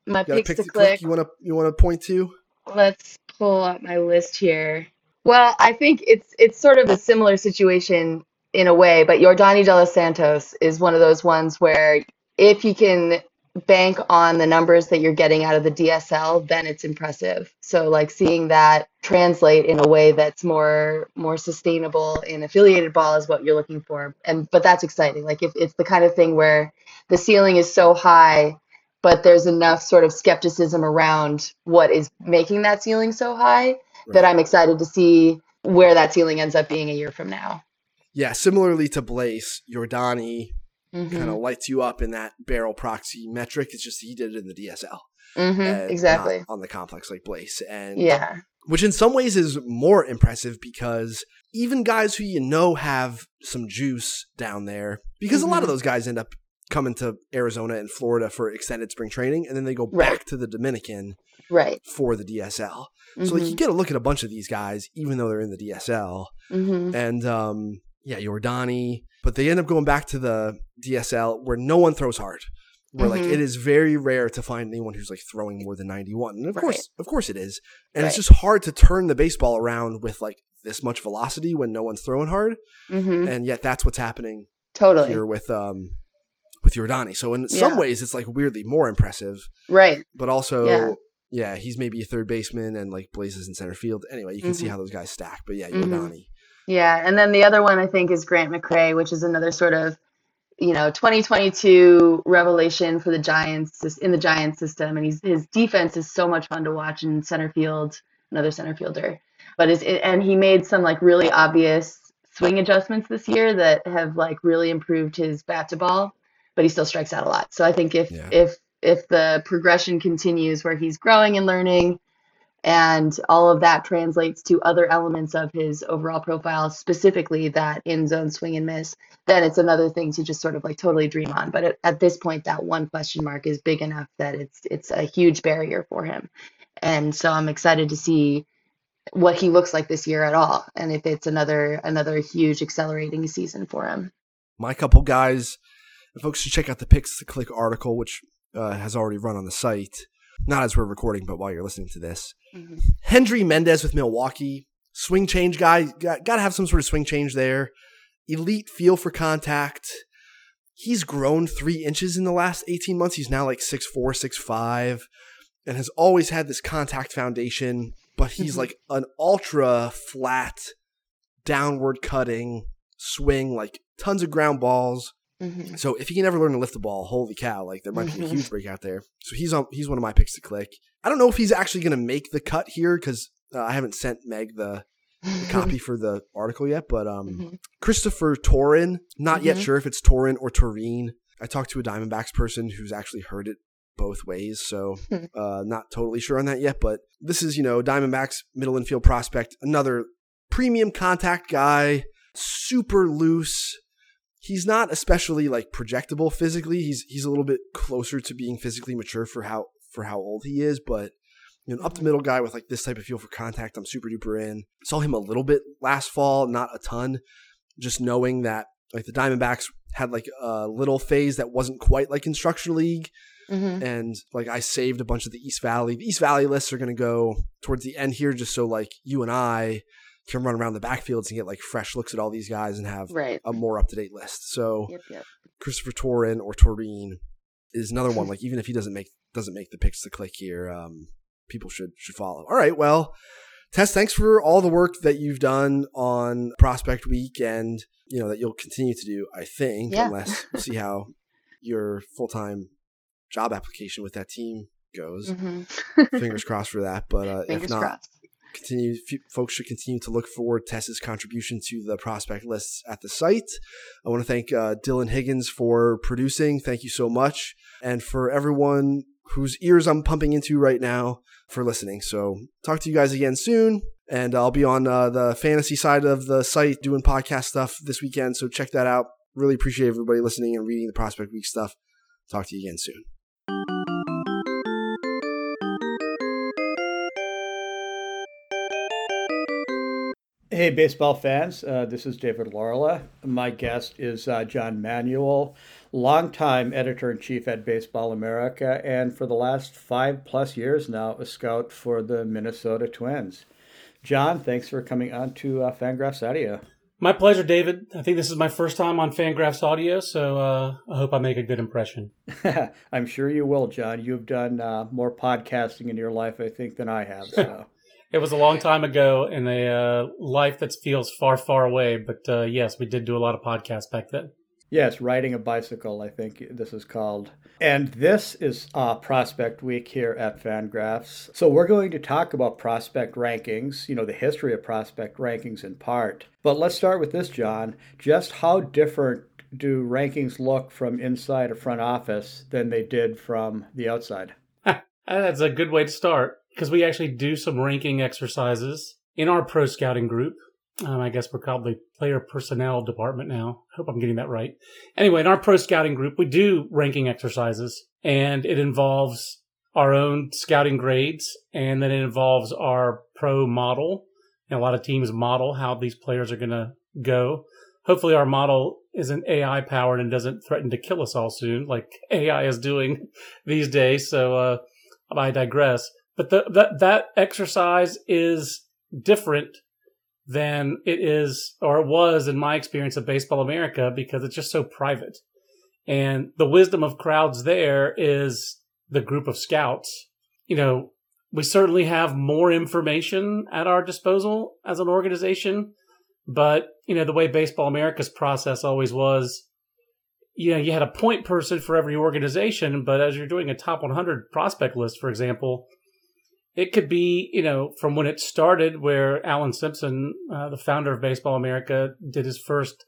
My picks pick to to click. You want to you want to point to? Let's pull up my list here. Well, I think it's it's sort of a similar situation in a way, but Yordany de los Santos is one of those ones where if you can bank on the numbers that you're getting out of the DSL, then it's impressive. So like seeing that translate in a way that's more more sustainable in affiliated ball is what you're looking for. And but that's exciting. Like if it's the kind of thing where the ceiling is so high but there's enough sort of skepticism around what is making that ceiling so high that I'm excited to see where that ceiling ends up being a year from now. Yeah, similarly to Bleis, Yordany hmm kind of lights you up in that barrel proxy metric. It's just he did it in the DSL. Mm-hmm, and exactly. on the complex like Bleis. And Yeah. which in some ways is more impressive because even guys who you know have some juice down there, because a lot of Mhm. those guys end up coming to Arizona and Florida for extended spring training, and then they go Right. back to the Dominican Right. for the DSL. So like, you get a look at a bunch of these guys, even though they're in the DSL, hmm and um, yeah, Yordany, but they end up going back to the DSL where no one throws hard. Where like Mhm. it is very rare to find anyone who's like throwing more than 91. And of Right. course, of course it is. And it's just hard to turn the baseball around with like this much velocity when no one's throwing hard, hmm and yet that's what's happening Totally. here with um with Yordany. So in some ways, it's like weirdly more impressive, Right. but also. Yeah. Yeah. he's maybe a third baseman and like Blazes in center field. Anyway, you can see Mhm. how those guys stack. But yeah. Yordany. Yeah, and then the other one I think is Grant McCray, which is another sort of, you know, 2022 revelation for the Giants in the Giants system, and he's his defense is so much fun to watch in center field, another center fielder, but is and he made some like really obvious swing adjustments this year that have like really improved his bat to ball, but he still strikes out a lot. So I think if Yeah. if if the progression continues where he's growing and learning and all of that translates to other elements of his overall profile, specifically that in zone swing and miss, then it's another thing to just sort of like totally dream on. But at, at this point, that one question mark is big enough that it's it's a huge barrier for him. And so I'm excited to see what he looks like this year at all, and if it's another another huge accelerating season for him. my couple guys. Folks should check out the Picks to Click article, which uh, has already run on the site. Not as we're recording, but while you're listening to this. Hendry Mendez with Milwaukee. Swing change guy. Got, got to have some sort of swing change there. Elite feel for contact. He's grown three inches in the last 18 months. He's now like 6'4, 6'5, and has always had this contact foundation, but he's Mhm. like an ultra flat, downward cutting swing, like tons of ground balls. Mhm. So if he can ever learn to lift the ball, holy cow! Like there might be a Mhm. huge breakout there. So he's on. He's one of my picks to click. I don't know if he's actually going to make the cut here because uh, I haven't sent Meg the, the copy for the article yet. But um, Mhm. Cristofer Torin, not yet Mhm. sure if it's Torin or Torine. I talked to a Diamondbacks person who's actually heard it both ways, so uh, not totally sure on that yet. But this is you know Diamondbacks middle infield prospect, another premium contact guy, super loose he's not especially like projectable physically. He's he's a little bit closer to being physically mature for how for how old he is, but you know, an up the middle guy with like this type of feel for contact, I'm super duper in. Saw him a little bit last fall, not a ton. Just knowing that like the Diamondbacks had like a little phase that wasn't quite like Instruction League, Mhm. and like I saved a bunch of the East Valley. The East Valley lists are going to go towards the end here, just so like you and I can run around the backfields and get like fresh looks at all these guys and have Right. a more up to date list. So Yep. Yep. Cristofer Torin or Torine is another one. Like even if he doesn't make doesn't make the picks to click here, um, people should should follow. All right, well, Tess, thanks for all the work that you've done on Prospect Week, and you know that you'll continue to do. I think, Yeah. unless we'll see how your full time job application with that team goes. Mhm. Fingers crossed for that. But uh, if not, crossed. Continue folks should continue to look forward Tess's contribution to the prospect lists at the site. I want to thank uh, Dylan Higgins for producing. Thank you so much, and for everyone whose ears I'm pumping into right now for listening. So talk to you guys again soon. And I'll be on uh, the fantasy side of the site doing podcast stuff this weekend. So check that out. Really appreciate everybody listening and reading the Prospect Week stuff. Talk to you again soon. Hey, baseball fans. Uh, this is David Laurila. My guest is uh, John Manuel, longtime editor in chief at Baseball America, and for the last five plus years now, a scout for the Minnesota Twins. John, thanks for coming on to uh, Fangraphs Audio. My pleasure, David. I think this is my first time on Fangraphs Audio, so uh, I hope I make a good impression. I'm sure you will, John. You've done uh, more podcasting in your life, I think, than I have. So. It was a long time ago in a uh, life that feels far, far away, but uh, yes, we did do a lot of podcasts back then. Yes, riding a bicycle, I think this is called. And this is uh, Prospect Week here at Fangraphs. So we're going to talk about prospect rankings, you know, the history of prospect rankings in part. But let's start with this, John. Just how different do rankings look from inside a front office than they did from the outside? That's a good way to start because we actually do some ranking exercises in our pro scouting group. Um, I guess we're called the player personnel department now. Hope I'm getting that right. Anyway, in our pro scouting group, we do ranking exercises and it involves our own scouting grades and then it involves our pro model. And a lot of teams model how these players are going to go. Hopefully our model isn't AI powered and doesn't threaten to kill us all soon like AI is doing these days. So, uh, I digress. But the, that that exercise is different than it is or it was in my experience of Baseball America because it's just so private. And the wisdom of crowds there is the group of scouts. You know, we certainly have more information at our disposal as an organization, but you know, the way Baseball America's process always was, you know, you had a point person for every organization, but as you're doing a top 100 prospect list, for example, it could be, you know, from when it started, where Allan Simpson, uh, the founder of Baseball America, did his first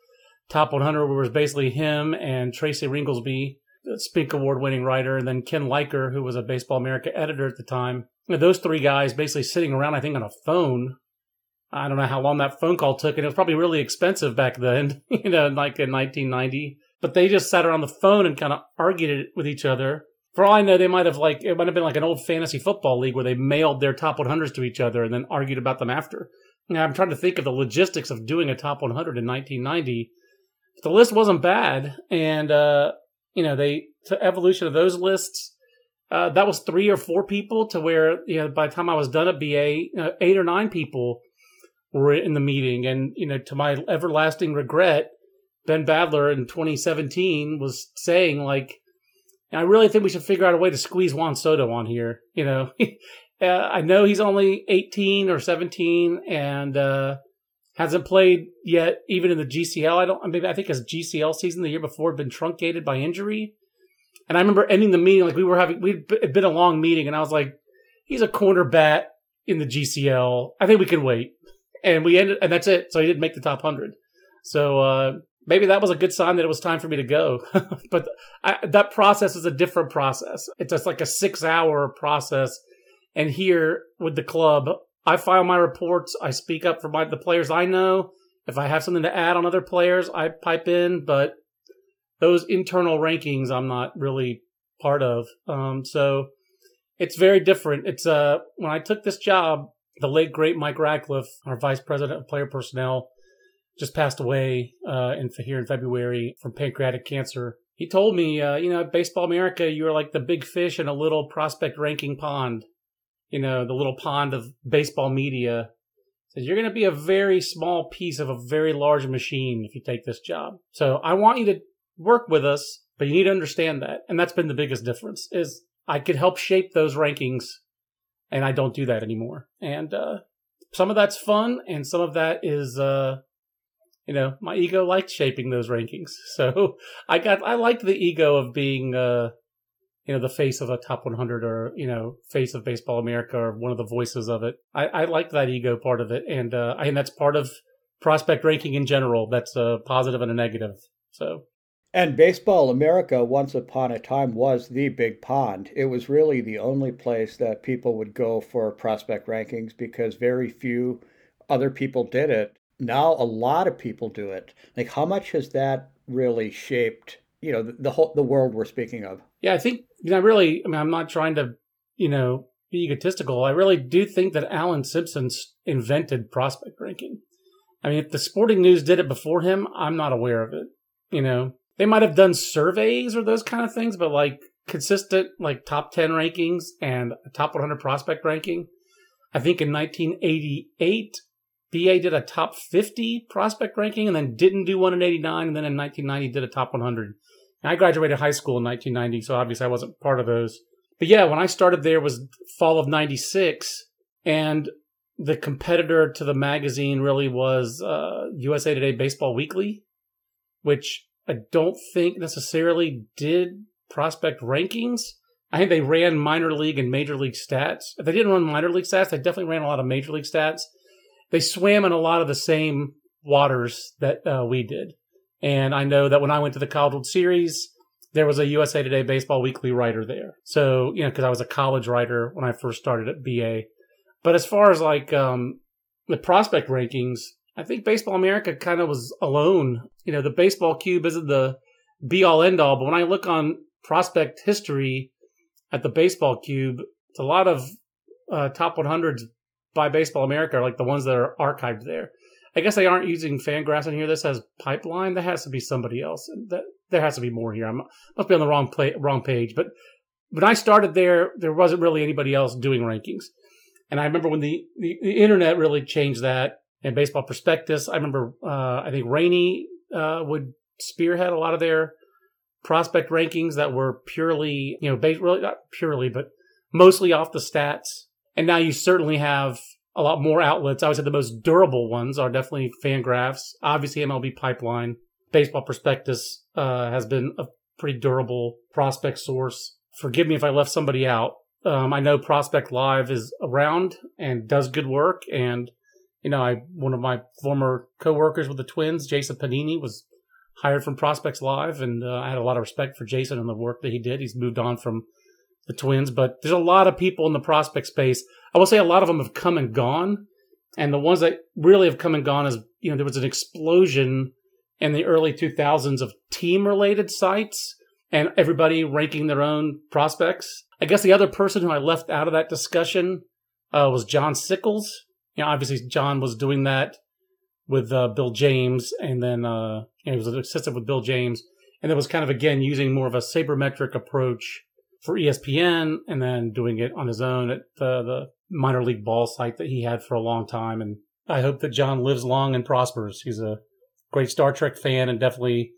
top 100, where it was basically him and Tracy Ringolsby, the Spink Award winning writer, and then Ken Leiker, who was a Baseball America editor at the time. Those three guys basically sitting around, I think, on a phone. I don't know how long that phone call took, and it was probably really expensive back then, you know, like in 1990. But they just sat around the phone and kind of argued it with each other for all I know, they might have like it might have been like an old fantasy football league where they mailed their top 100s to each other and then argued about them after. Now, I'm trying to think of the logistics of doing a top 100 in 1990. The list wasn't bad, and uh, you know they the evolution of those lists. Uh, that was three or four people to where you know by the time I was done at BA, eight or nine people were in the meeting, and you know to my everlasting regret, Ben Badler in 2017 was saying like and I really think we should figure out a way to squeeze Juan Soto on here. You know, uh, I know he's only 18 or 17 and uh, hasn't played yet, even in the GCL. I don't. I mean, I think his GCL season the year before had been truncated by injury. And I remember ending the meeting like we were having. We'd been a long meeting, and I was like, "He's a corner bat in the GCL. I think we can wait." And we ended, and that's it. So he didn't make the top hundred. So uh, maybe that was a good sign that it was time for me to go. but I, that process is a different process. It's just like a six hour process. And here with the club, I file my reports. I speak up for my, the players I know. If I have something to add on other players, I pipe in, but those internal rankings, I'm not really part of. Um, so it's very different. It's, uh, when I took this job, the late great Mike Radcliff, our vice president of player personnel, just passed away uh, in here in February from pancreatic cancer. He told me, uh, you know, Baseball America, you're like the big fish in a little prospect ranking pond. You know, the little pond of baseball media. Says you're going to be a very small piece of a very large machine if you take this job. So I want you to work with us, but you need to understand that, and that's been the biggest difference. Is I could help shape those rankings, and I don't do that anymore. And uh, some of that's fun, and some of that is uh, you know, my ego liked shaping those rankings. So I got, I liked the ego of being, uh, you know, the face of a top 100 or, you know, face of Baseball America or one of the voices of it. I, I like that ego part of it. And, uh, and that's part of prospect ranking in general. That's a positive and a negative. So. And Baseball America, once upon a time, was the big pond. It was really the only place that people would go for prospect rankings because very few other people did it now a lot of people do it. Like, how much has that really shaped, you know, the, the whole the world we're speaking of? Yeah, I think you know, really. I mean, I'm not trying to, you know, be egotistical. I really do think that Allan Simpson invented prospect ranking. I mean, if the Sporting News did it before him, I'm not aware of it. You know, they might have done surveys or those kind of things, but like consistent, like top 10 rankings and top 100 prospect ranking. I think in 1988, BA did a top 50 prospect ranking and then didn't do one in 89. And then in 1990 did a top 100. And I graduated high school in 1990, so obviously I wasn't part of those. But yeah, when I started there was fall of 96. And the competitor to the magazine really was uh, USA Today Baseball Weekly, which I don't think necessarily did prospect rankings. I think they ran minor league and major league stats. If they didn't run minor league stats, they definitely ran a lot of major league stats they swam in a lot of the same waters that uh, we did. And I know that when I went to the College Series, there was a USA Today Baseball Weekly writer there. So, you know, because I was a college writer when I first started at BA. But as far as like um, the prospect rankings, I think Baseball America kind of was alone. You know, the baseball cube isn't the be all end all, but when I look on prospect history at the baseball cube, it's a lot of uh, top 100s by Baseball America are like the ones that are archived there. I guess they aren't using Fangraphs in here. This has Pipeline. That has to be somebody else. That there has to be more here. I must be on the wrong play, wrong page. But when I started there, there wasn't really anybody else doing rankings. And I remember when the, the, the internet really changed that, and Baseball Prospectus. I remember, uh, I think Rany uh, would spearhead a lot of their prospect rankings that were purely, you know, based, really not purely, but mostly off the stats. And now you certainly have a lot more outlets. I would say the most durable ones are definitely Fangraphs, obviously MLB Pipeline, Baseball Prospectus uh, has been a pretty durable prospect source. Forgive me if I left somebody out. Um, I know Prospect Live is around and does good work, and you know, I one of my former coworkers with the Twins, Jason Panini, was hired from Prospects Live, and uh, I had a lot of respect for Jason and the work that he did. He's moved on from the Twins, but there's a lot of people in the prospect space. I will say a lot of them have come and gone, and the ones that really have come and gone is you know there was an explosion in the early 2000s of team related sites and everybody ranking their own prospects. I guess the other person who I left out of that discussion uh, was John Sickels. You know, obviously John was doing that with uh, Bill James, and then uh, you know, he was an assistant with Bill James, and it was kind of again using more of a sabermetric approach for ESPN, and then doing it on his own at the, the minor league ball site that he had for a long time. And I hope that John lives long and prospers. He's a great Star Trek fan and definitely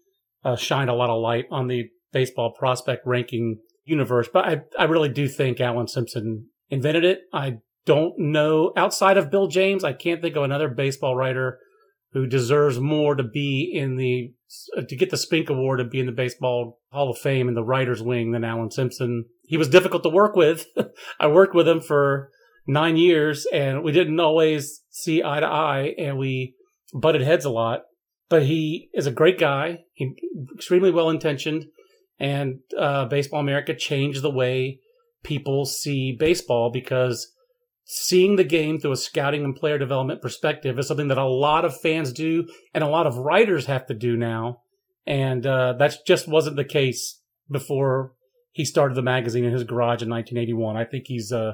uh, shined a lot of light on the baseball prospect ranking universe. But I, I really do think Allan Simpson invented it. I don't know outside of Bill James, I can't think of another baseball writer who deserves more to be in the to get the Spink Award and be in the Baseball Hall of Fame in the writers' wing than Allan Simpson. He was difficult to work with. I worked with him for nine years, and we didn't always see eye to eye, and we butted heads a lot but he is a great guy. He extremely well intentioned, and uh, Baseball America changed the way people see baseball because seeing the game through a scouting and player development perspective is something that a lot of fans do and a lot of writers have to do now. And uh, that just wasn't the case before he started the magazine in his garage in 1981. I think he's uh,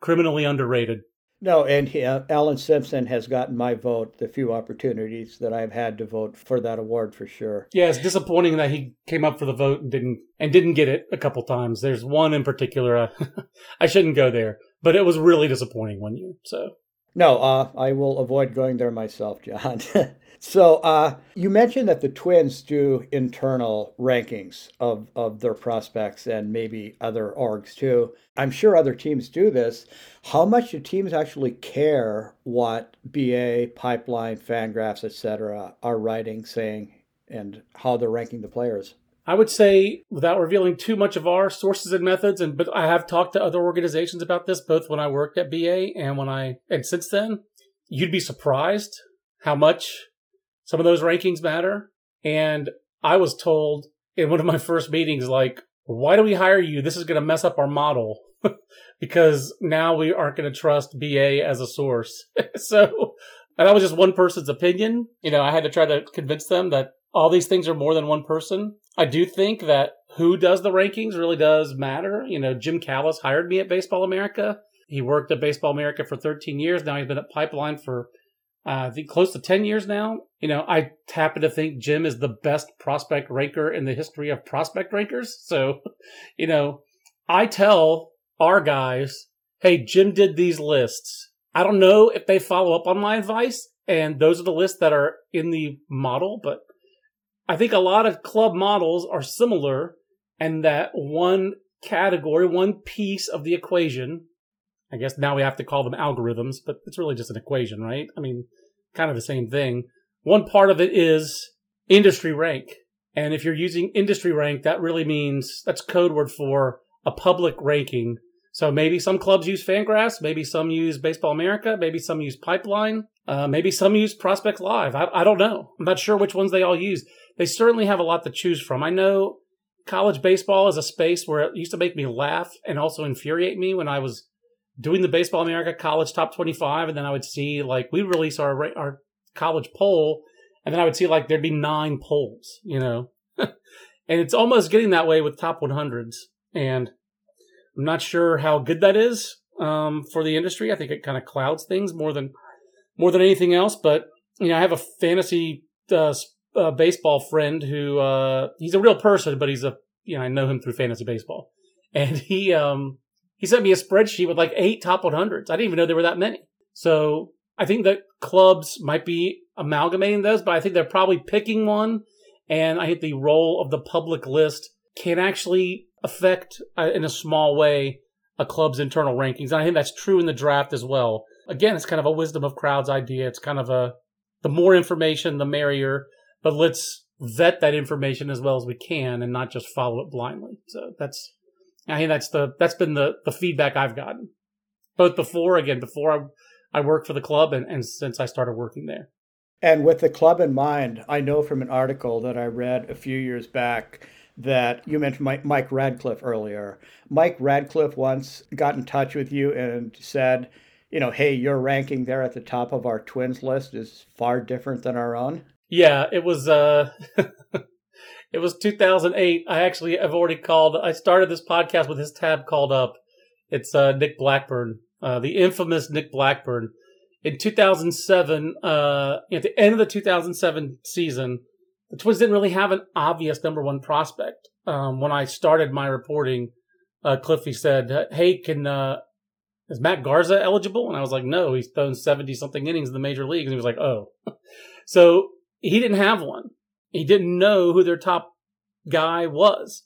criminally underrated. No, and he, uh, Allan Simpson has gotten my vote the few opportunities that I've had to vote for that award for sure. Yeah, it's disappointing that he came up for the vote and didn't and didn't get it a couple times. There's one in particular. Uh, I shouldn't go there, but it was really disappointing one year. So no, uh, I will avoid going there myself, John. So uh, you mentioned that the Twins do internal rankings of, of their prospects and maybe other orgs too. I'm sure other teams do this. How much do teams actually care what BA, Pipeline, Fangraphs, etc. are writing, saying, and how they're ranking the players? I would say, without revealing too much of our sources and methods, and but I have talked to other organizations about this, both when I worked at BA and when I and since then, you'd be surprised how much some of those rankings matter. And I was told in one of my first meetings, like, why do we hire you? This is going to mess up our model because now we aren't going to trust BA as a source. so and that was just one person's opinion. You know, I had to try to convince them that all these things are more than one person. I do think that who does the rankings really does matter. You know, Jim Callis hired me at Baseball America. He worked at Baseball America for 13 years. Now he's been at Pipeline for uh, close to 10 years now. You know, I happen to think Jim is the best prospect ranker in the history of prospect rankers. So, you know, I tell our guys, hey, Jim did these lists. I don't know if they follow up on my advice, and those are the lists that are in the model, but I think a lot of club models are similar, and that one category, one piece of the equation I guess now we have to call them algorithms, but it's really just an equation, right? I mean, kind of the same thing. One part of it is industry rank. And if you're using industry rank, that really means that's code word for a public ranking. So maybe some clubs use Fangraphs, maybe some use Baseball America, maybe some use Pipeline, uh, maybe some use Prospect Live. I, I don't know. I'm not sure which ones they all use. They certainly have a lot to choose from. I know college baseball is a space where it used to make me laugh and also infuriate me when I was doing the Baseball America College Top 25, and then I would see like we release our our college poll, and then I would see like there'd be nine polls, you know, and it's almost getting that way with top 100s, and I'm not sure how good that is um, for the industry. I think it kind of clouds things more than more than anything else. But you know, I have a fantasy uh, uh, baseball friend who uh, he's a real person, but he's a you know I know him through fantasy baseball, and he um he sent me a spreadsheet with like eight top 100s. I didn't even know there were that many. So I think that clubs might be amalgamating those, but I think they're probably picking one. And I think the role of the public list can actually affect, uh, in a small way, a club's internal rankings. And I think that's true in the draft as well. Again, it's kind of a wisdom of crowds idea. It's kind of a the more information, the merrier. But let's vet that information as well as we can and not just follow it blindly. So that's I think that's the that's been the the feedback I've gotten. Both before again, before I I worked for the club and, and since I started working there. And with the club in mind, I know from an article that I read a few years back that you mentioned Mike, Mike Radcliff earlier. Mike Radcliff once got in touch with you and said, you know, hey, your ranking there at the top of our twins list is far different than our own. Yeah, it was uh it was 2008. I actually have already called I started this podcast with his tab called up. It's uh Nick Blackburn, uh the infamous Nick Blackburn. In 2007, uh at the end of the 2007 season, the Twins didn't really have an obvious number one prospect. Um when I started my reporting, uh Cliffy said, "Hey, can uh is Matt Garza eligible?" And I was like, "No, he's thrown 70 something innings in the major leagues." And he was like, "Oh." so he didn't have one. He didn't know who their top guy was.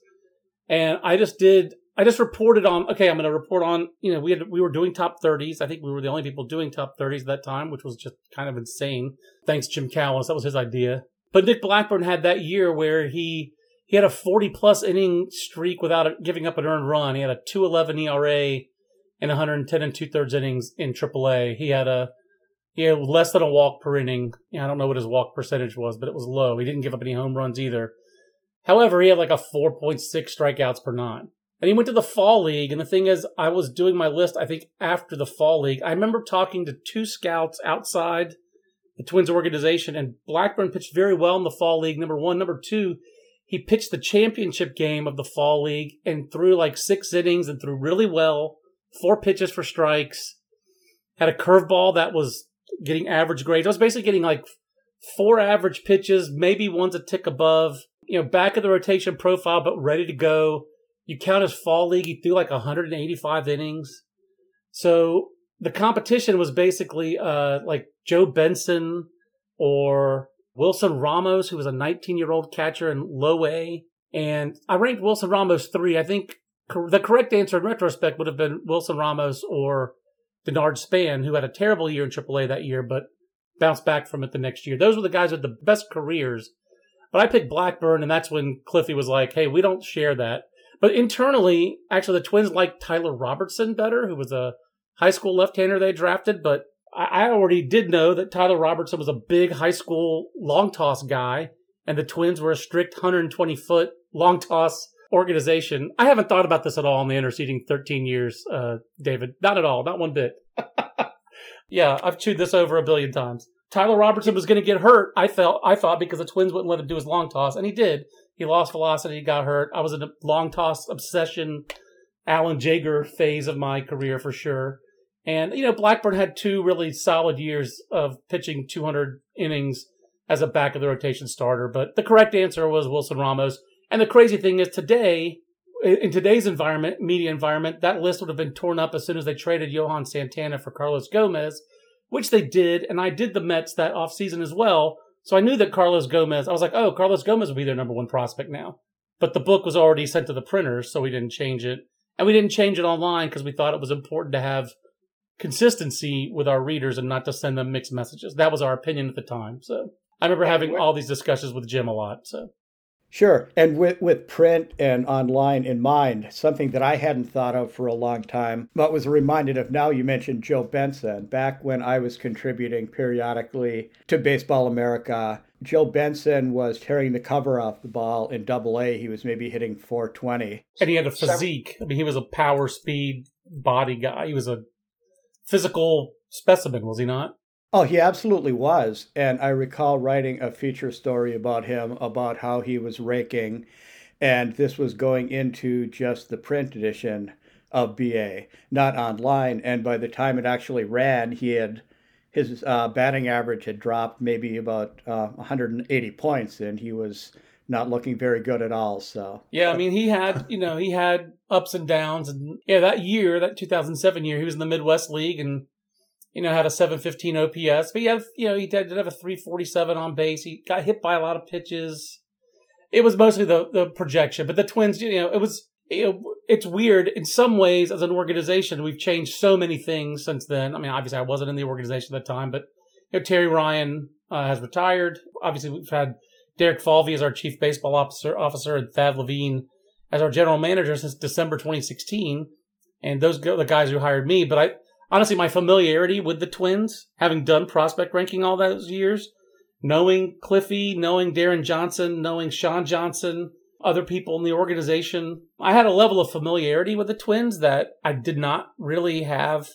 And I just did, I just reported on, okay, I'm going to report on, you know, we had, we were doing top 30s. I think we were the only people doing top 30s at that time, which was just kind of insane. Thanks, Jim Callis. That was his idea. But Nick Blackburn had that year where he, he had a 40 plus inning streak without giving up an earned run. He had a 211 ERA in 110 and two thirds innings in AAA. He had a he had less than a walk per inning. I don't know what his walk percentage was, but it was low. He didn't give up any home runs either. However, he had like a 4.6 strikeouts per nine. And he went to the fall league. And the thing is, I was doing my list, I think, after the fall league. I remember talking to two scouts outside the Twins organization, and Blackburn pitched very well in the fall league. Number one. Number two, he pitched the championship game of the fall league and threw like six innings and threw really well, four pitches for strikes, had a curveball that was getting average grades. I was basically getting like four average pitches, maybe one's a tick above, you know, back of the rotation profile, but ready to go. You count his fall league, he threw like 185 innings. So the competition was basically uh, like Joe Benson or Wilson Ramos, who was a 19 year old catcher in low A. And I ranked Wilson Ramos three. I think the correct answer in retrospect would have been Wilson Ramos or Denard Span, who had a terrible year in AAA that year, but bounced back from it the next year. Those were the guys with the best careers. But I picked Blackburn, and that's when Cliffy was like, hey, we don't share that. But internally, actually, the Twins liked Tyler Robertson better, who was a high school left hander they drafted. But I already did know that Tyler Robertson was a big high school long toss guy, and the Twins were a strict 120 foot long toss organization. I haven't thought about this at all in the interceding 13 years, uh, David. Not at all. Not one bit. yeah, I've chewed this over a billion times. Tyler Robertson was going to get hurt. I felt, I thought because the Twins wouldn't let him do his long toss, and he did. He lost velocity, he got hurt. I was in a long toss obsession, Alan Jaeger phase of my career for sure. And you know, Blackburn had two really solid years of pitching 200 innings as a back of the rotation starter. But the correct answer was Wilson Ramos. And the crazy thing is today, in today's environment, media environment, that list would have been torn up as soon as they traded Johan Santana for Carlos Gomez, which they did. And I did the Mets that offseason as well. So I knew that Carlos Gomez, I was like, oh, Carlos Gomez will be their number one prospect now. But the book was already sent to the printers, so we didn't change it. And we didn't change it online because we thought it was important to have consistency with our readers and not to send them mixed messages. That was our opinion at the time. So I remember having all these discussions with Jim a lot. So Sure. And with, with print and online in mind, something that I hadn't thought of for a long time, but was reminded of now you mentioned Joe Benson. Back when I was contributing periodically to Baseball America, Joe Benson was tearing the cover off the ball in double A. He was maybe hitting 420. And he had a physique. I mean, he was a power speed body guy. He was a physical specimen, was he not? Oh, he absolutely was. And I recall writing a feature story about him, about how he was raking. And this was going into just the print edition of BA, not online. And by the time it actually ran, he had his uh, batting average had dropped maybe about uh, 180 points, and he was not looking very good at all. So yeah, I mean, he had you know he had ups and downs, and yeah, that year, that 2007 year, he was in the Midwest League, and you know, had a 715 OPS, but he had, you know, he did, have a 347 on base. He got hit by a lot of pitches. It was mostly the, the projection, but the Twins, you know, it was, you know, it's weird in some ways as an organization. We've changed so many things since then. I mean, obviously I wasn't in the organization at the time, but you know, Terry Ryan uh, has retired. Obviously we've had Derek Falvey as our chief baseball officer, officer and Thad Levine as our general manager since December 2016. And those are the guys who hired me. But I, honestly, my familiarity with the Twins, having done prospect ranking all those years, knowing Cliffy, knowing Darren Johnson, knowing Sean Johnson, other people in the organization, I had a level of familiarity with the Twins that I did not really have.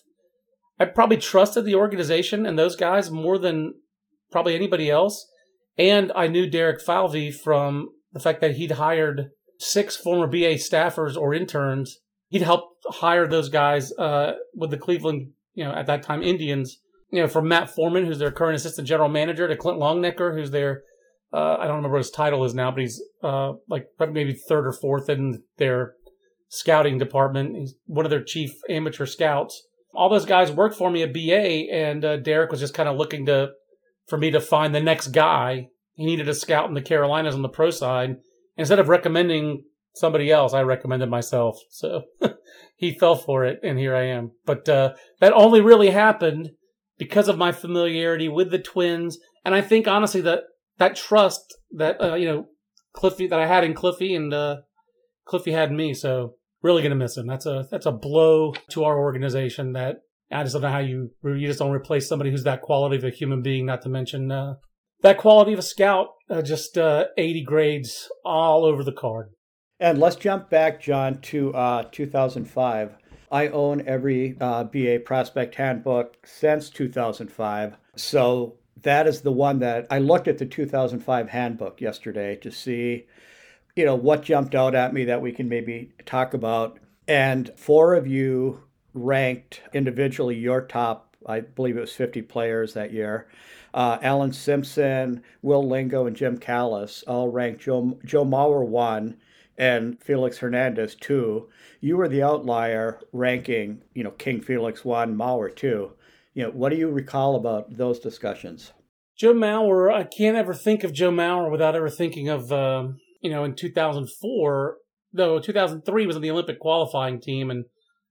I probably trusted the organization and those guys more than probably anybody else. And I knew Derek Falvey from the fact that he'd hired six former BA staffers or interns. He'd helped hire those guys uh, with the Cleveland, you know, at that time Indians. You know, from Matt Forman, who's their current assistant general manager, to Clint Longnecker, who's their uh, I don't remember what his title is now, but he's uh, like maybe third or fourth in their scouting department. He's one of their chief amateur scouts. All those guys worked for me at BA, and uh, Derek was just kind of looking to for me to find the next guy. He needed a scout in the Carolinas on the pro side. Instead of recommending somebody else, I recommended myself. So he fell for it, and here I am. But uh, that only really happened because of my familiarity with the Twins, and I think honestly that that trust that uh, you know Cliffy that I had in Cliffy and uh, Cliffy had me. So really gonna miss him. That's a that's a blow to our organization. That I just don't know how you you just don't replace somebody who's that quality of a human being. Not to mention uh, that quality of a scout. Uh, just uh, 80 grades all over the card. And let's jump back, John, to uh, 2005. I own every BA prospect handbook since 2005. So that is the one that I looked at the 2005 handbook yesterday to see, you know, what jumped out at me that we can maybe talk about. And four of you ranked individually your top, I believe it was 50 players that year. Uh, Allan Simpson, Will Lingo, and Jim Callis all ranked Joe, Joe Mauer one and Felix Hernandez two. You were the outlier ranking, you know, King Felix one, Mauer two you know, what do you recall about those discussions? Joe Mauer, I can't ever think of Joe Mauer without ever thinking of, uh, you know, in 2004, though 2003 was on the Olympic qualifying team, and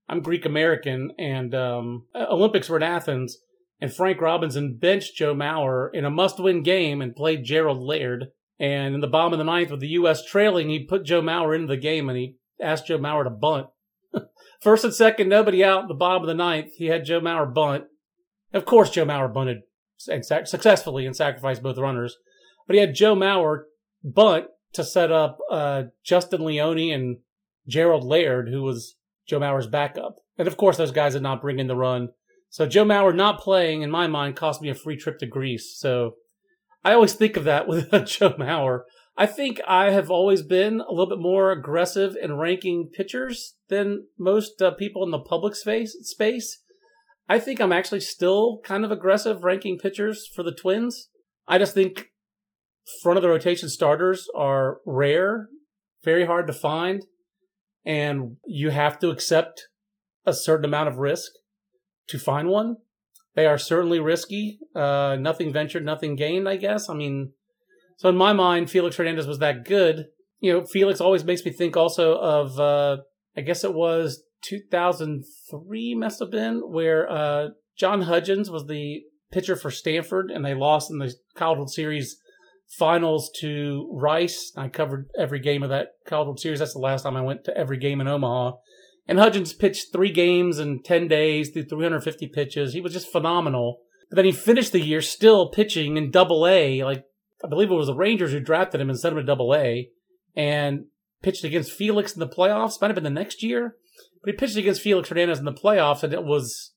I'm Greek American, and um, Olympics were in Athens, and Frank Robinson benched Joe Mauer in a must win game and played Gerald Laird. And in the bottom of the ninth, with the U.S. trailing, he put Joe Mauer into the game and he asked Joe Mauer to bunt. First and second, nobody out. In the bottom of the ninth, he had Joe Mauer bunt. Of course, Joe Mauer bunted and successfully and sacrificed both runners, but he had Joe Mauer bunt to set up uh, Justin Leone and Gerald Laird, who was Joe Mauer's backup. And of course, those guys did not bring in the run. So Joe Mauer not playing, in my mind, cost me a free trip to Greece. So I always think of that with Joe Mauer. I think I have always been a little bit more aggressive in ranking pitchers than most uh, people in the public space. Space. I think I'm actually still kind of aggressive ranking pitchers for the Twins. I just think front of the rotation starters are rare, very hard to find, and you have to accept a certain amount of risk to find one. They are certainly risky. Uh, nothing ventured, nothing gained, I guess. I mean, so in my mind, Felix Hernandez was that good. You know, Felix always makes me think also of, uh, I guess it was 2003 must have been where uh, John Hudgens was the pitcher for Stanford, and they lost in the College Series finals to Rice. I covered every game of that College Series. That's the last time I went to every game in Omaha. And Hudgens pitched three games in 10 days through 350 pitches. He was just phenomenal. But then he finished the year still pitching in double A. Like, I believe it was the Rangers who drafted him and sent him to double A and pitched against Felix in the playoffs. Might have been the next year. But he pitched against Felix Hernandez in the playoffs, and it was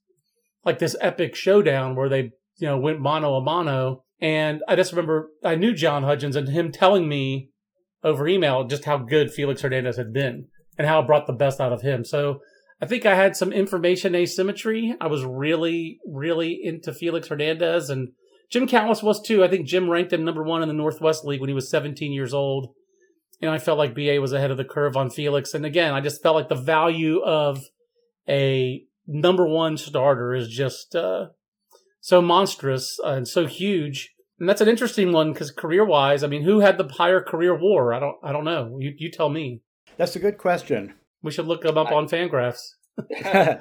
like this epic showdown where they, you know, went mano a mano. And I just remember I knew John Hudgens and him telling me over email just how good Felix Hernandez had been and how it brought the best out of him. So I think I had some information asymmetry. I was really, really into Felix Hernandez and Jim Callis was too. I think Jim ranked him number one in the Northwest League when he was 17 years old and I felt like BA was ahead of the curve on Felix. And again, I just felt like the value of a number one starter is just uh, so monstrous uh, and so huge. And that's an interesting one because career wise, I mean, who had the higher career war? I don't, I don't know. You, you tell me. That's a good question. We should look them up I, on Fangraphs.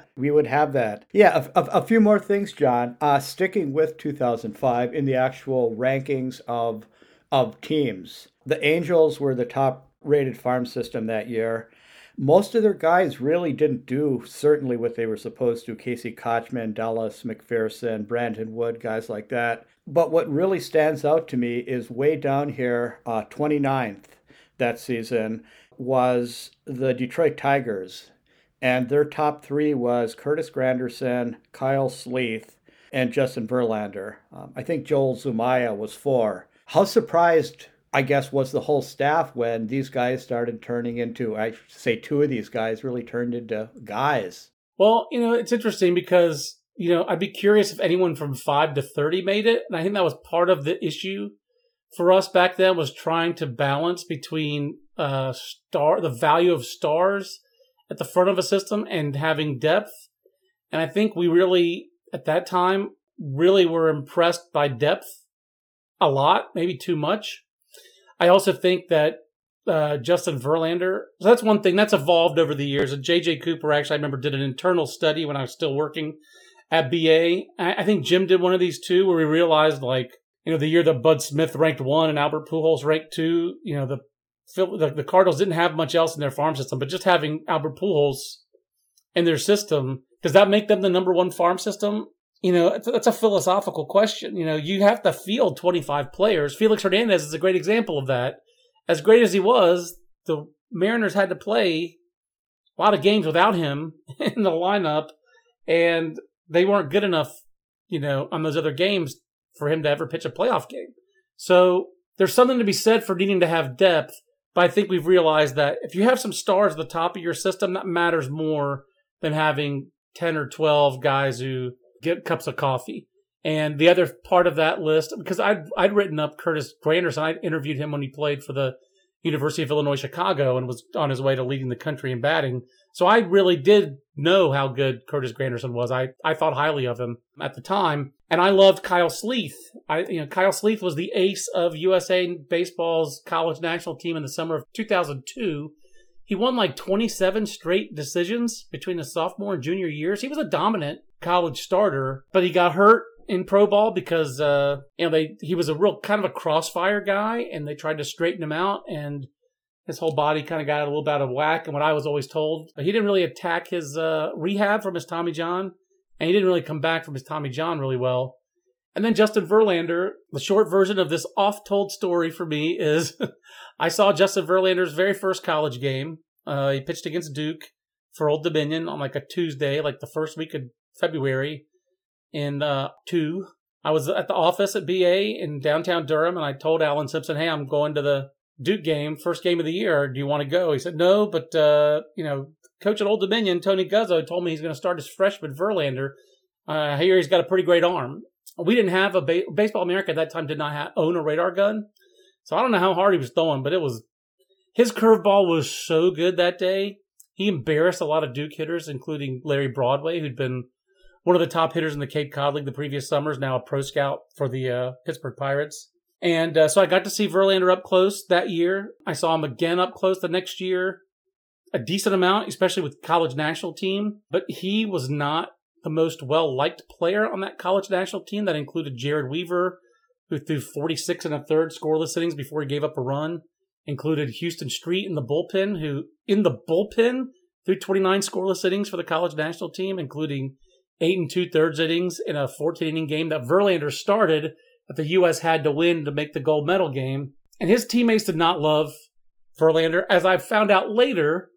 we would have that. Yeah, a, a, a few more things, John. Uh, sticking with 2005 in the actual rankings of of teams, the Angels were the top rated farm system that year. Most of their guys really didn't do certainly what they were supposed to. Casey Kotchman, Dallas McPherson, Brandon Wood, guys like that. But what really stands out to me is way down here, uh, 29th that season was the Detroit Tigers. And their top three was Curtis Granderson, Kyle Sleeth, and Justin Verlander. Um, I think Joel Zumaya was four. How surprised, I guess, was the whole staff when these guys started turning into, I say two of these guys really turned into guys? Well, you know, it's interesting because, you know, I'd be curious if anyone from five to 30 made it. And I think that was part of the issue for us back then was trying to balance between uh, star, the value of stars at the front of a system and having depth. And I think we really, at that time, really were impressed by depth a lot, maybe too much. I also think that uh, Justin Verlander, so that's one thing that's evolved over the years. And JJ Cooper actually, I remember, did an internal study when I was still working at BA. I think Jim did one of these too, where we realized like, you know, the year that Bud Smith ranked one and Albert Pujols ranked two, you know, the the, the Cardinals didn't have much else in their farm system, but just having Albert Pujols in their system, does that make them the number one farm system? You know, that's a philosophical question. You know, you have to field 25 players. Felix Hernandez is a great example of that. As great as he was, the Mariners had to play a lot of games without him in the lineup, and they weren't good enough, you know, on those other games for him to ever pitch a playoff game. So there's something to be said for needing to have depth but I think we've realized that if you have some stars at the top of your system, that matters more than having 10 or 12 guys who get cups of coffee. And the other part of that list, because I'd, I'd written up Curtis Granderson, I interviewed him when he played for the University of Illinois Chicago and was on his way to leading the country in batting. So I really did know how good Curtis Granderson was. I, I thought highly of him at the time. And I loved Kyle Sleeth. I, you know, Kyle Sleeth was the ace of USA Baseball's college national team in the summer of 2002. He won like 27 straight decisions between his sophomore and junior years. He was a dominant college starter, but he got hurt in pro ball because uh, you know they he was a real kind of a crossfire guy, and they tried to straighten him out, and his whole body kind of got a little bit out of whack. And what I was always told, he didn't really attack his uh, rehab from his Tommy John, and he didn't really come back from his Tommy John really well. And then Justin Verlander, the short version of this oft-told story for me is, I saw Justin Verlander's very first college game. Uh, he pitched against Duke for Old Dominion on like a Tuesday, like the first week of February in uh, two. I was at the office at BA in downtown Durham, and I told Allan Simpson, "Hey, I'm going to the Duke game, first game of the year. Do you want to go?" He said, "No, but uh, you know, coach at Old Dominion, Tony Guzzo, told me he's going to start his freshman Verlander. Uh, hear he's got a pretty great arm. We didn't have a ba- baseball America at that time did not have, own a radar gun, so I don't know how hard he was throwing, but it was his curveball was so good that day. He embarrassed a lot of Duke hitters, including Larry Broadway, who'd been one of the top hitters in the Cape Cod League the previous summer, is now a pro scout for the uh, Pittsburgh Pirates. And uh, so I got to see Verlander up close that year. I saw him again up close the next year, a decent amount, especially with college national team. But he was not the most well liked player on that college national team. That included Jered Weaver, who threw 46 and a third scoreless innings before he gave up a run. Included Huston Street in the bullpen, who in the bullpen threw 29 scoreless innings for the college national team, including eight and two thirds innings in a 14 inning game that Verlander started that the U.S. had to win to make the gold medal game. And his teammates did not love Verlander. As I found out later,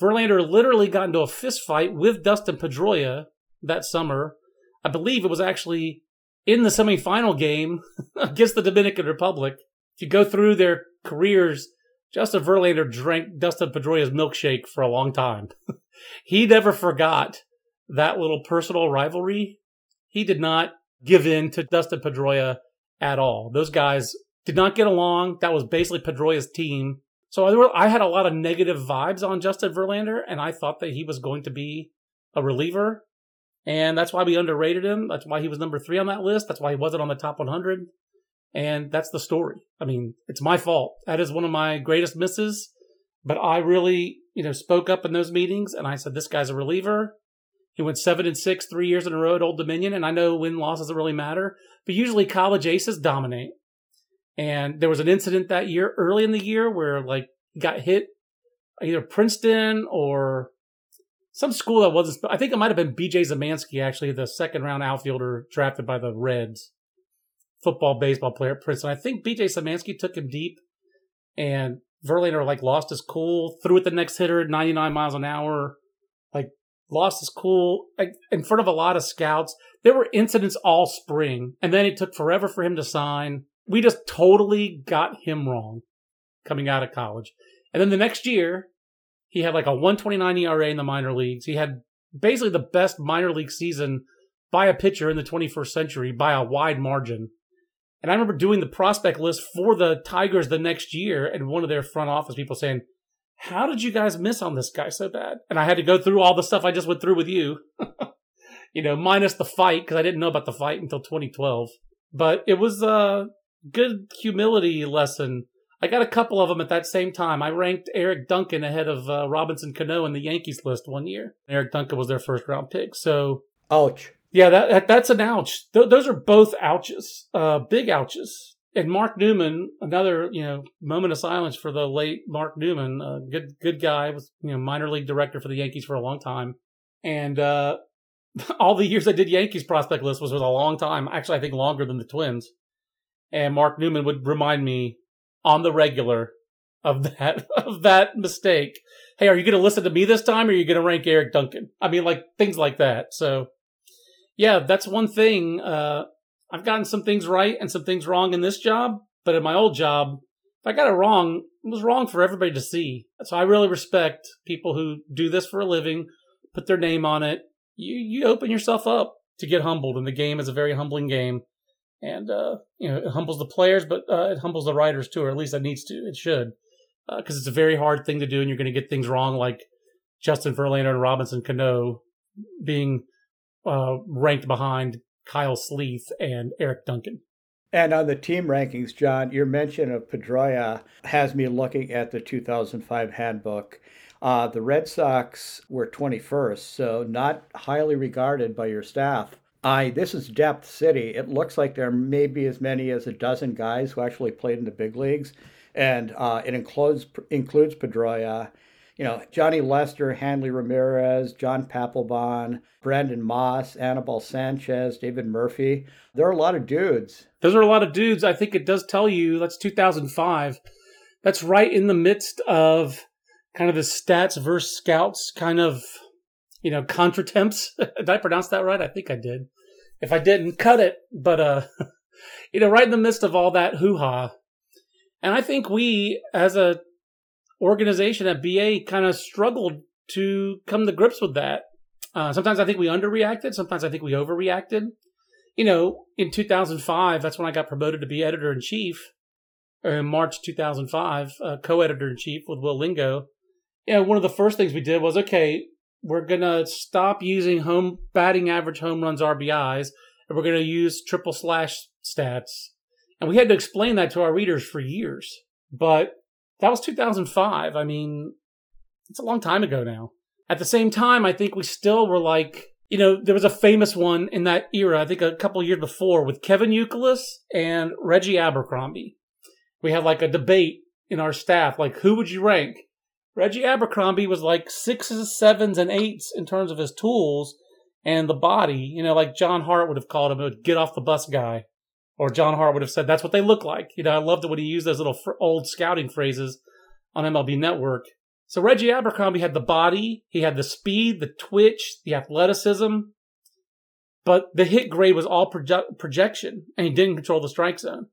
Verlander literally got into a fist fight with Dustin Pedroia that summer. I believe it was actually in the semifinal game against the Dominican Republic. If you go through their careers, Justin Verlander drank Dustin Pedroia's milkshake for a long time. he never forgot that little personal rivalry, he did not give in to Dustin Pedroia at all. Those guys did not get along. That was basically Pedroia's team. So I, I had a lot of negative vibes on Justin Verlander, and I thought that he was going to be a reliever. And that's why we underrated him. That's why he was number three on that list. That's why he wasn't on the top 100. And that's the story. I mean, it's my fault. That is one of my greatest misses. But I really, you know, spoke up in those meetings and I said, this guy's a reliever. He went seven and six three years in a row at Old Dominion. And I know win loss doesn't really matter, but usually college aces dominate. And there was an incident that year, early in the year, where like got hit either Princeton or some school that wasn't. I think it might have been B.J. Szymanski, actually, the second round outfielder drafted by the Reds, football baseball player at Princeton. I think B.J. Szymanski took him deep, and Verlander like lost his cool, threw it the next hitter at 99 miles an hour, like lost his cool in front of a lot of scouts. There were incidents all spring, and then it took forever for him to sign. We just totally got him wrong coming out of college. And then the next year, he had like a 129 ERA in the minor leagues. He had basically the best minor league season by a pitcher in the 21st century by a wide margin. And I remember doing the prospect list for the Tigers the next year, and one of their front office people saying, How did you guys miss on this guy so bad? And I had to go through all the stuff I just went through with you, you know, minus the fight, because I didn't know about the fight until 2012. But it was a good humility lesson I got a couple of them at that same time. I ranked Eric Duncan ahead of uh, Robinson Cano in the Yankees list one year. Eric Duncan was their first round pick. So, ouch. Yeah, that, that that's an ouch. Th- those are both ouches, uh, big ouches. And Mark Newman, another you know moment of silence for the late Mark Newman, a good good guy, was you know minor league director for the Yankees for a long time, and uh, all the years I did Yankees prospect list was was a long time. Actually, I think longer than the Twins. And Mark Newman would remind me on the regular of that of that mistake. Hey, are you going to listen to me this time, or are you going to rank Eric Duncan? I mean, like things like that. So, yeah, that's one thing. Uh, I've gotten some things right and some things wrong in this job, but in my old job, if I got it wrong, it was wrong for everybody to see. So I really respect people who do this for a living, put their name on it. You you open yourself up to get humbled, and the game is a very humbling game and uh, you know it humbles the players, but uh, it humbles the writers too, or at least it needs to. It should, because uh, it's a very hard thing to do, and you're going to get things wrong, like Justin Verlander and Robinson Cano being uh, ranked behind Kyle Sleeth and Eric Duncan. And on the team rankings, John, your mention of Pedroia has me looking at the 2005 handbook. Uh, the Red Sox were 21st, so not highly regarded by your staff. I this is depth city. It looks like there may be as many as a dozen guys who actually played in the big leagues, and uh, it includes includes Pedroia, you know Johnny Lester, Hanley Ramirez, John Papelbon, Brandon Moss, Anibal Sanchez, David Murphy. There are a lot of dudes. Those are a lot of dudes. I think it does tell you that's 2005. That's right in the midst of kind of the stats versus scouts kind of you know, contretemps. did I pronounce that right? I think I did. If I didn't, cut it. But, uh, you know, right in the midst of all that hoo ha. And I think we, as a organization at BA, kind of struggled to come to grips with that. Uh, sometimes I think we underreacted. Sometimes I think we overreacted. You know, in 2005, that's when I got promoted to be editor in chief. In March 2005, uh, co-editor in chief with Will Lingo. Yeah, one of the first things we did was okay we're gonna stop using home batting average, home runs, RBIs, and we're gonna use triple slash stats. And we had to explain that to our readers for years. But that was 2005. I mean, it's a long time ago now. At the same time, I think we still were like, you know, there was a famous one in that era, I think a couple years before, with Kevin Youkilis and Reggie Abercrombie. We had like a debate in our staff, like, who would you rank? Reggie Abercrombie was like sixes, sevens, and eights in terms of his tools and the body. You know, like John Hart would have called him a get off the bus guy. Or John Hart would have said, that's what they look like. You know, I loved it when he used those little fr- old scouting phrases on MLB Network. So Reggie Abercrombie had the body, he had the speed, the twitch, the athleticism, but the hit grade was all proje- projection, and he didn't control the strike zone.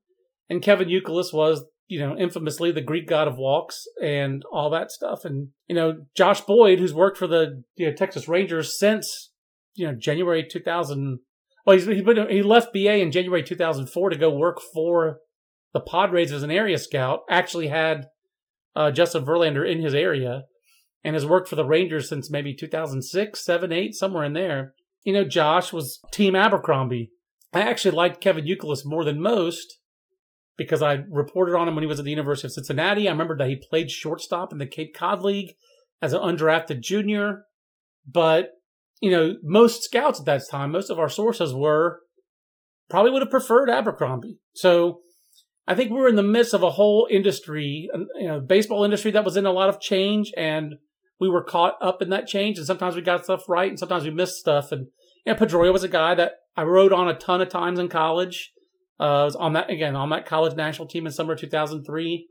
And Kevin Youkilis was you know, infamously the Greek god of walks and all that stuff. And, you know, Josh Boyd, who's worked for the you know, Texas Rangers since, you know, January 2000. Well, he's, he's he left BA in January 2004 to go work for the Padres as an area scout, actually had uh, Justin Verlander in his area and has worked for the Rangers since maybe 2006, 7, 8, somewhere in there. you know, Josh was Team Abercrombie. I actually liked Kevin Youkilis more than most because I reported on him when he was at the University of Cincinnati. I remember that he played shortstop in the Cape Cod League as an undrafted junior. But, you know, most scouts at that time, most of our sources were probably would have preferred Abercrombie. So I think we're in the midst of a whole industry, you know, baseball industry that was in a lot of change and we were caught up in that change. And sometimes we got stuff right and sometimes we missed stuff. And, you know, Pedroia was a guy that I rode on a ton of times in college. Uh, I was on that again on that college national team in summer 2003.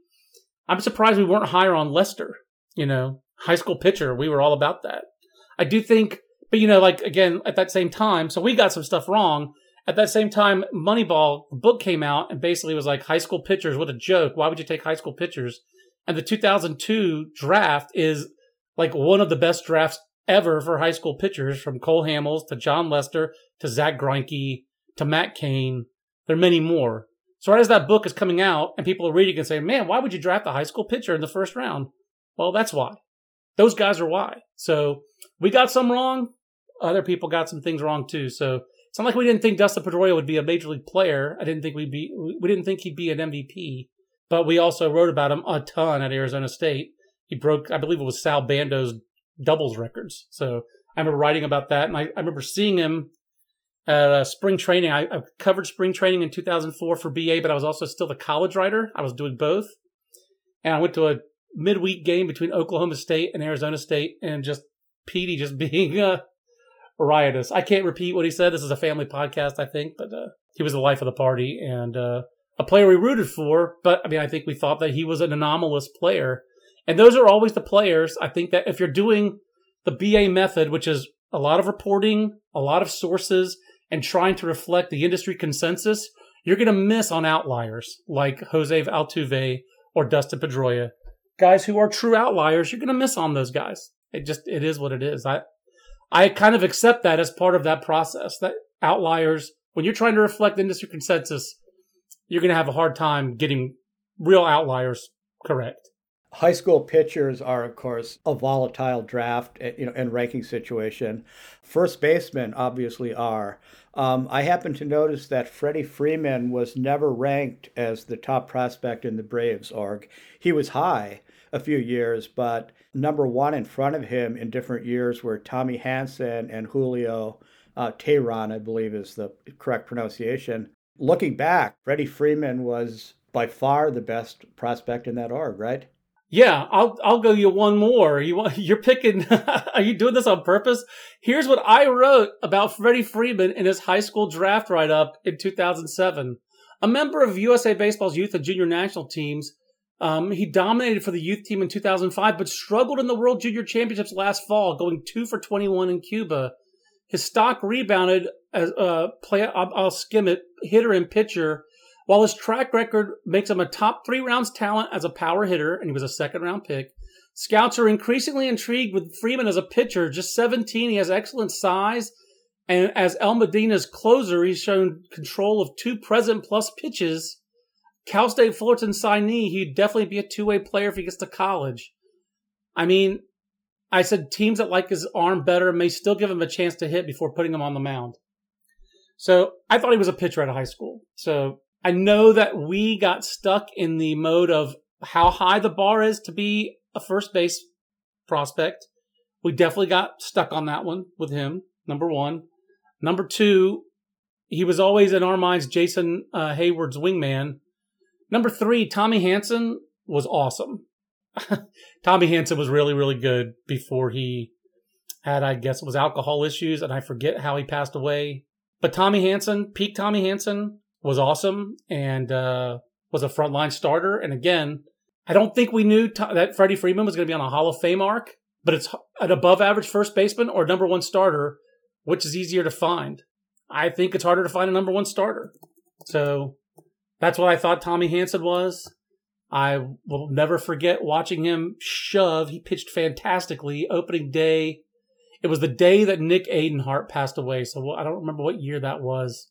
I'm surprised we weren't higher on Lester. You know, high school pitcher. We were all about that. I do think, but you know, like again at that same time, so we got some stuff wrong. At that same time, Moneyball the book came out and basically was like high school pitchers. What a joke! Why would you take high school pitchers? And the 2002 draft is like one of the best drafts ever for high school pitchers, from Cole Hamels to Jon Lester to Zack Greinke to Matt Cain there are many more. So right as that book is coming out and people are reading and saying, man, why would you draft a high school pitcher in the first round? Well, that's why. Those guys are why. So we got some wrong. Other people got some things wrong too. So it's not like we didn't think Dustin Pedroia would be a major league player. I didn't think we'd be, we didn't think he'd be an MVP, but we also wrote about him a ton at Arizona State. He broke, I believe it was Sal Bando's doubles records. So I remember writing about that and I, I remember seeing him at uh, spring training. I, I, covered spring training in 2004 for BA, but I was also still the college writer. I was doing both. And I went to a midweek game between Oklahoma State and Arizona State, and just Petey just being uh, riotous. I can't repeat what he said. This is a family podcast, I think, but uh, he was the life of the party and uh, a player we rooted for. But I mean, I think we thought that he was an anomalous player. And those are always the players. I think that if you're doing the BA method, which is a lot of reporting, a lot of sources, and trying to reflect the industry consensus, you're going to miss on outliers like Jose Altuve or Dustin Pedroia. Guys who are true outliers, you're going to miss on those guys. It just, it is what it is. I, I kind of accept that as part of that process that outliers, when you're trying to reflect industry consensus, you're going to have a hard time getting real outliers correct. High school pitchers are, of course, a volatile draft, eh, you know, and ranking situation. First basemen obviously are. Um, I happen to notice that Freddie Freeman was never ranked as the top prospect in the Braves org. He was high a few years, but number one in front of him in different years were Tommy Hanson and Julio uh, Teheran, I believe is the correct pronunciation. Looking back, Freddie Freeman was by far the best prospect in that org, right? Yeah, I'll I'll go you one more. You you're picking are you doing this on purpose? Here's what I wrote about Freddie Freeman in his high school draft write up in 2007. A member of USA Baseball's youth and junior national teams, um, he dominated for the youth team in 2005, but struggled in the World Junior Championships last fall, going two for 21 in Cuba. His stock rebounded as a uh, play. I'll, I'll skim it. Hitter and pitcher while his track record makes him a top three rounds talent as a power hitter, and he was a second round pick, scouts are increasingly intrigued with Freeman as a pitcher. Just 17, he has excellent size. And as El Modena's closer, he's shown control of two present plus pitches. Cal State Fullerton signee, he'd definitely be a two way player if he gets to college. I mean, I said teams that like his arm better may still give him a chance to hit before putting him on the mound. So I thought he was a pitcher out of high school. So I know that we got stuck in the mode of how high the bar is to be a first base prospect. We definitely got stuck on that one with him. Number one. Number two, he was always in our minds Jason uh, Heyward's wingman. Number three, Tommy Hanson was awesome. Tommy Hanson was really, really good before he had, I guess it was alcohol issues, and I forget how he passed away. But Tommy Hanson, peak Tommy Hanson, was awesome and uh, was a frontline starter. And again, I don't think we knew t- that Freddie Freeman was going to be on a Hall of Fame arc, but it's an above average first baseman or number one starter. Which is easier to find? I think it's harder to find a number one starter. So that's what I thought Tommy Hanson was. I will never forget watching him shove. He pitched fantastically opening day. It was the day that Nick Adenhart passed away. So I don't remember what year that was,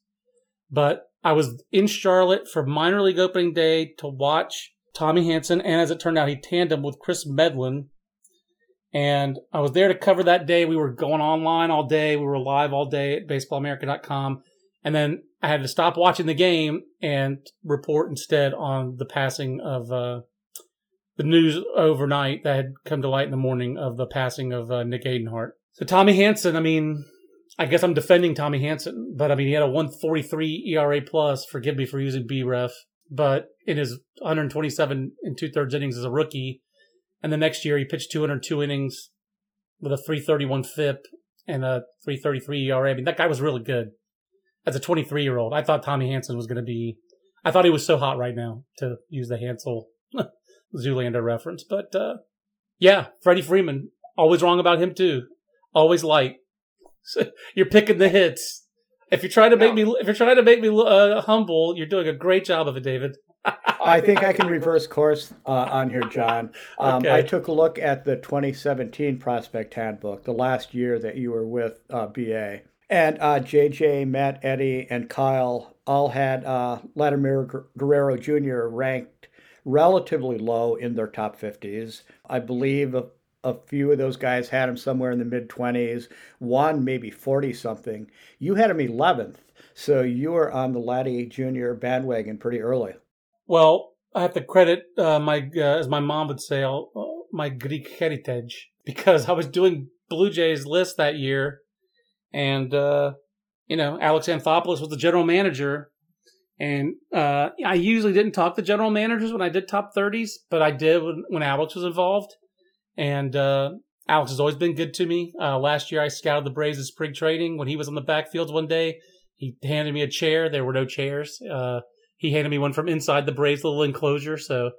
but I was in Charlotte for minor league opening day to watch Tommy Hanson, and as it turned out, he tandem with Kris Medlen. And I was there to cover that day. We were going online all day. We were live all day at baseballamerica.com. And then I had to stop watching the game and report instead on the passing of uh, the news overnight that had come to light in the morning of the passing of uh, Nick Adenhart. So Tommy Hanson, I mean, I guess I'm defending Tommy Hanson, but I mean, he had a 143 ERA plus. Forgive me for using BREF, but in his 127 and two thirds innings as a rookie, and the next year he pitched 202 innings with a 331 FIP and a 333 ERA. I mean, that guy was really good as a 23 year old. I thought Tommy Hanson was going to be. I thought he was so hot right now to use the Hansel Zoolander reference, but uh, yeah, Freddie Freeman. Always wrong about him too. Always light. So you're picking the hits. If you're trying to make me, if you're trying to make me uh, humble, you're doing a great job of it, David. I think I can reverse course uh, on here, John. Um, okay. I took a look at the 2017 prospect handbook, the last year that you were with uh, BA. And uh, JJ, Matt, Eddie, and Kyle all had uh, Vladimir Guerrero Jr. ranked relatively low in their top 50s. I believe a, a few of those guys had him somewhere in the mid 20s, one maybe 40 something. You had him 11th. So you were on the Vladdy Jr. bandwagon pretty early. Well, I have to credit uh, my, uh, as my mom would say, uh, my Greek heritage because I was doing Blue Jays list that year, and uh, you know Alex Anthopoulos was the general manager, and uh, I usually didn't talk to general managers when I did top thirties, but I did when, when Alex was involved, and uh, Alex has always been good to me. last year I scouted the Braves in spring training when he was on the backfield one day. He handed me a chair. There were no chairs he handed me one from inside the Braves little enclosure. So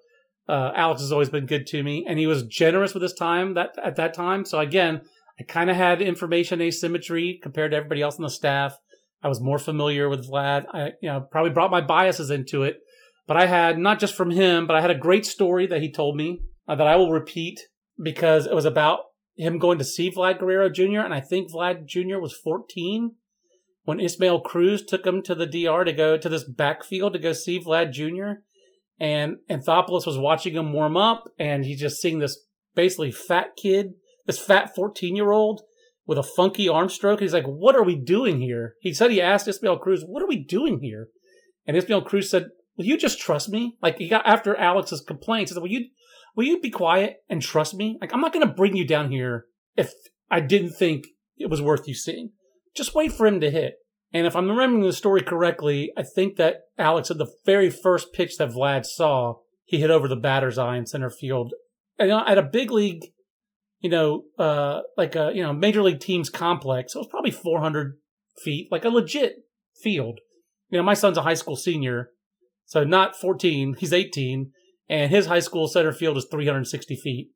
uh, Alex has always been good to me, and he was generous with his time that at that time. So again, I kind of had information asymmetry compared to everybody else on the staff. I was more familiar with Vlad. I you know probably brought my biases into it, but I had not just from him, but I had a great story that he told me uh, that I will repeat because it was about him going to see Vlad Guerrero Jr. and I think Vlad Jr. was 14 when Ismael Cruz took him to the DR to go to this backfield to go see Vlad Jr. And Anthopoulos was watching him warm up, and he's just seeing this basically fat kid, this fat 14 year old with a funky arm stroke. He's like, What are we doing here? He said he asked Ismael Cruz, What are we doing here? And Ismael Cruz said, Will you just trust me? Like he got after Alex's complaints, he said, Will you will you be quiet and trust me? Like I'm not gonna bring you down here if I didn't think it was worth you seeing. Just wait for him to hit. And if I'm remembering the story correctly, I think that Alex, at the very first pitch that Vlad saw, he hit over the batter's eye in center field. And uh, at a big league, you know, uh, like a, you know, major league team's complex, it was probably 400 feet, like a legit field. You know, my son's a high school senior, so not 14, he's 18, and his high school center field is 360 feet.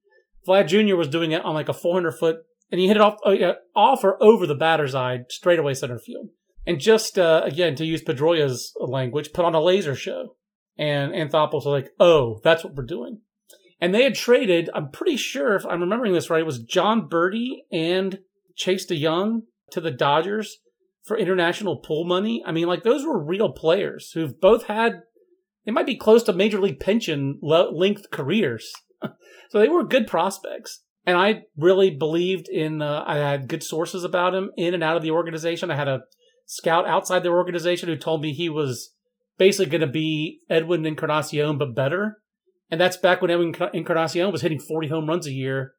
Vlad Jr. was doing it on like a 400 foot, and he hit it off, uh, off or over the batter's eye, straight away center field and just uh, again to use Pedroia's language, put on a laser show. And Anthopoulos was like, "Oh, that's what we're doing." And they had traded. I'm pretty sure, if I'm remembering this right, it was Jon Berti and Chase De Jong to the Dodgers for international pool money. I mean, like those were real players who've both had. They might be close to major league pension length careers, so they were good prospects. And I really believed in. Uh, I had good sources about him in and out of the organization. I had a scout outside their organization who told me he was basically going to be Edwin Encarnacion, but better. And that's back when Edwin Encarnacion was hitting 40 home runs a year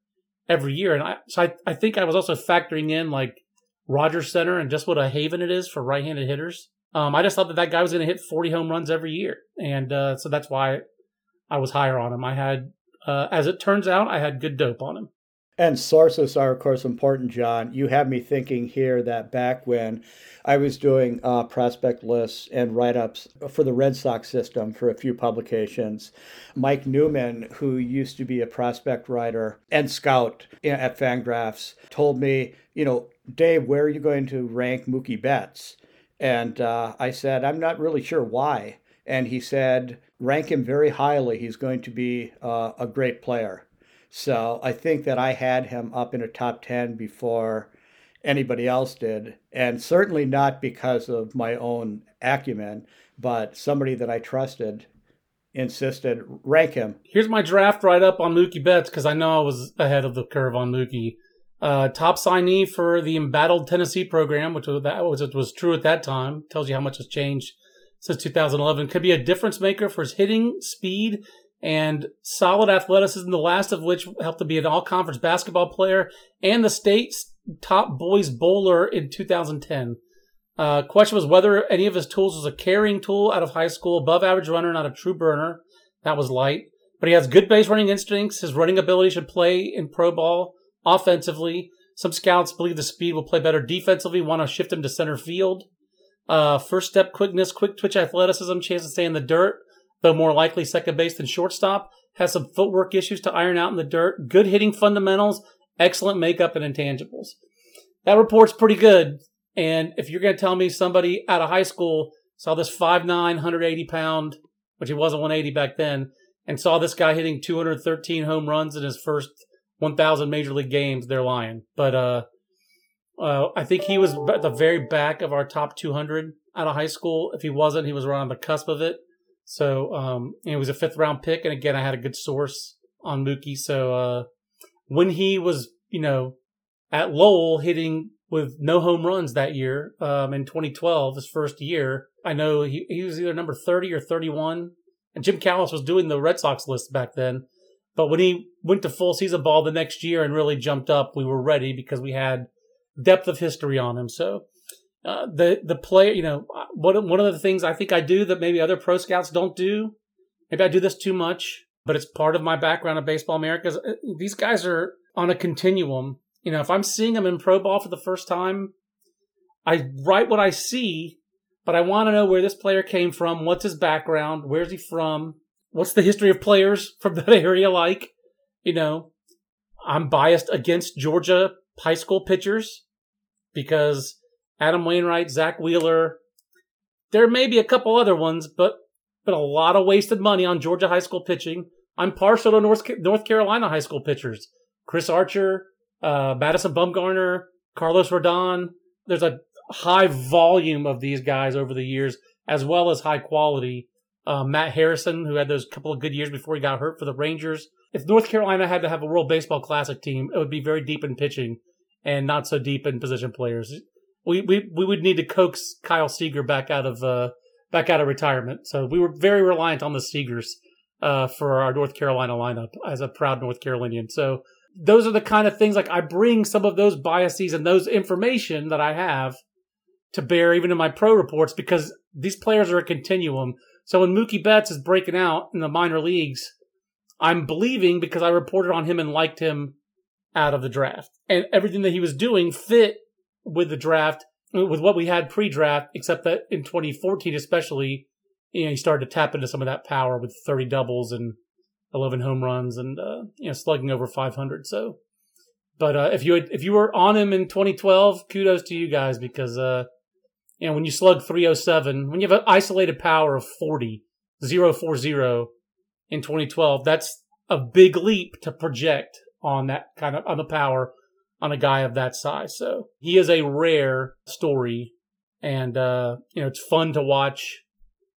every year. And I, so I, I think I was also factoring in like Rogers Center and just what a haven it is for right handed hitters. Um, I just thought that that guy was going to hit 40 home runs every year. And uh, so that's why I was higher on him. I had, uh, as it turns out, I had good dope on him. And sources are, of course, important, John. You have me thinking here that back when I was doing uh, prospect lists and write ups for the Red Sox system for a few publications, Mike Newman, who used to be a prospect writer and scout at Fangraphs, told me, you know, Dave, where are you going to rank Mookie Betts? And uh, I said, I'm not really sure why. And he said, rank him very highly. He's going to be uh, a great player. So I think that I had him up in a top 10 before anybody else did. And certainly not because of my own acumen, but somebody that I trusted insisted rank him. Here's my draft right up on Mookie Betts because I know I was ahead of the curve on Mookie. Uh, top signee for the embattled Tennessee program, which was that was, was true at that time. Tells you how much has changed since 2011. Could be a difference maker for his hitting, speed, and solid athleticism. The last of which helped to be an all-conference basketball player and the state's top boys bowler in 2010. Uh, question was whether any of his tools was a carrying tool out of high school, above average runner, not a true burner. That was light. But he has good base running instincts. His running ability should play in pro ball offensively. Some scouts believe the speed will play better defensively, want to shift him to center field. Uh, first step quickness, quick twitch athleticism, chance to stay in the dirt, though more likely second base than shortstop. Has some footwork issues to iron out in the dirt. Good hitting fundamentals, excellent makeup and intangibles. That report's pretty good. And if you're going to tell me somebody out of high school saw this 5'9, 180 pound, which he wasn't 180 back then, and saw this guy hitting 213 home runs in his first 1,000 major league games, they're lying. But uh, uh, I think he was at the very back of our top 200 out of high school. If he wasn't, he was on the cusp of it. So um, he was a fifth round pick, and again, I had a good source on Mookie. So uh, when he was, you know, at Lowell hitting with no home runs that year um, in 2012, his first year, I know he, he was either number 30 or 31. And Jim Callis was doing the Red Sox list back then. But when he went to full season ball the next year and really jumped up, we were ready because we had depth of history on him. So uh, the the player, you know, one one of the things I think I do that maybe other pro scouts don't do. Maybe I do this too much, but it's part of my background of Baseball America. Uh, these guys are on a continuum. You know, if I'm seeing them in pro ball for the first time, I write what I see, but I want to know where this player came from, what's his background, where's he from, what's the history of players from that area like? You know, I'm biased against Georgia high school pitchers because Adam Wainwright, Zack Wheeler, there may be a couple other ones, but but a lot of wasted money on Georgia high school pitching. I'm partial to North North Carolina high school pitchers. Chris Archer, uh, Madison Bumgarner, Carlos Rodon. There's a high volume of these guys over the years, as well as high quality. Uh, Matt Harrison, who had those couple of good years before he got hurt for the Rangers. If North Carolina had to have a World Baseball Classic team, it would be very deep in pitching and not so deep in position players. We we, we would need to coax Kyle Seager back out of uh, back out of retirement. So we were very reliant on the Seagers uh, for our North Carolina lineup as a proud North Carolinian. So those are the kind of things like I bring some of those biases and those information that I have to bear even in my pro reports because these players are a continuum. So when Mookie Betts is breaking out in the minor leagues, I'm believing because I reported on him and liked him out of the draft. And everything that he was doing fit with the draft, with what we had pre-draft, except that in 2014 especially, you know, he started to tap into some of that power with 30 doubles and 11 home runs and, uh, you know, slugging over 500. So, but, uh, if you had, if you were on him in 2012, kudos to you guys because, uh, you know, when you slug 307, when you have an isolated power of 40, 040 in 2012, that's a big leap to project on that kind of on the power on a guy of that size. So he is a rare story, and uh, you know it's fun to watch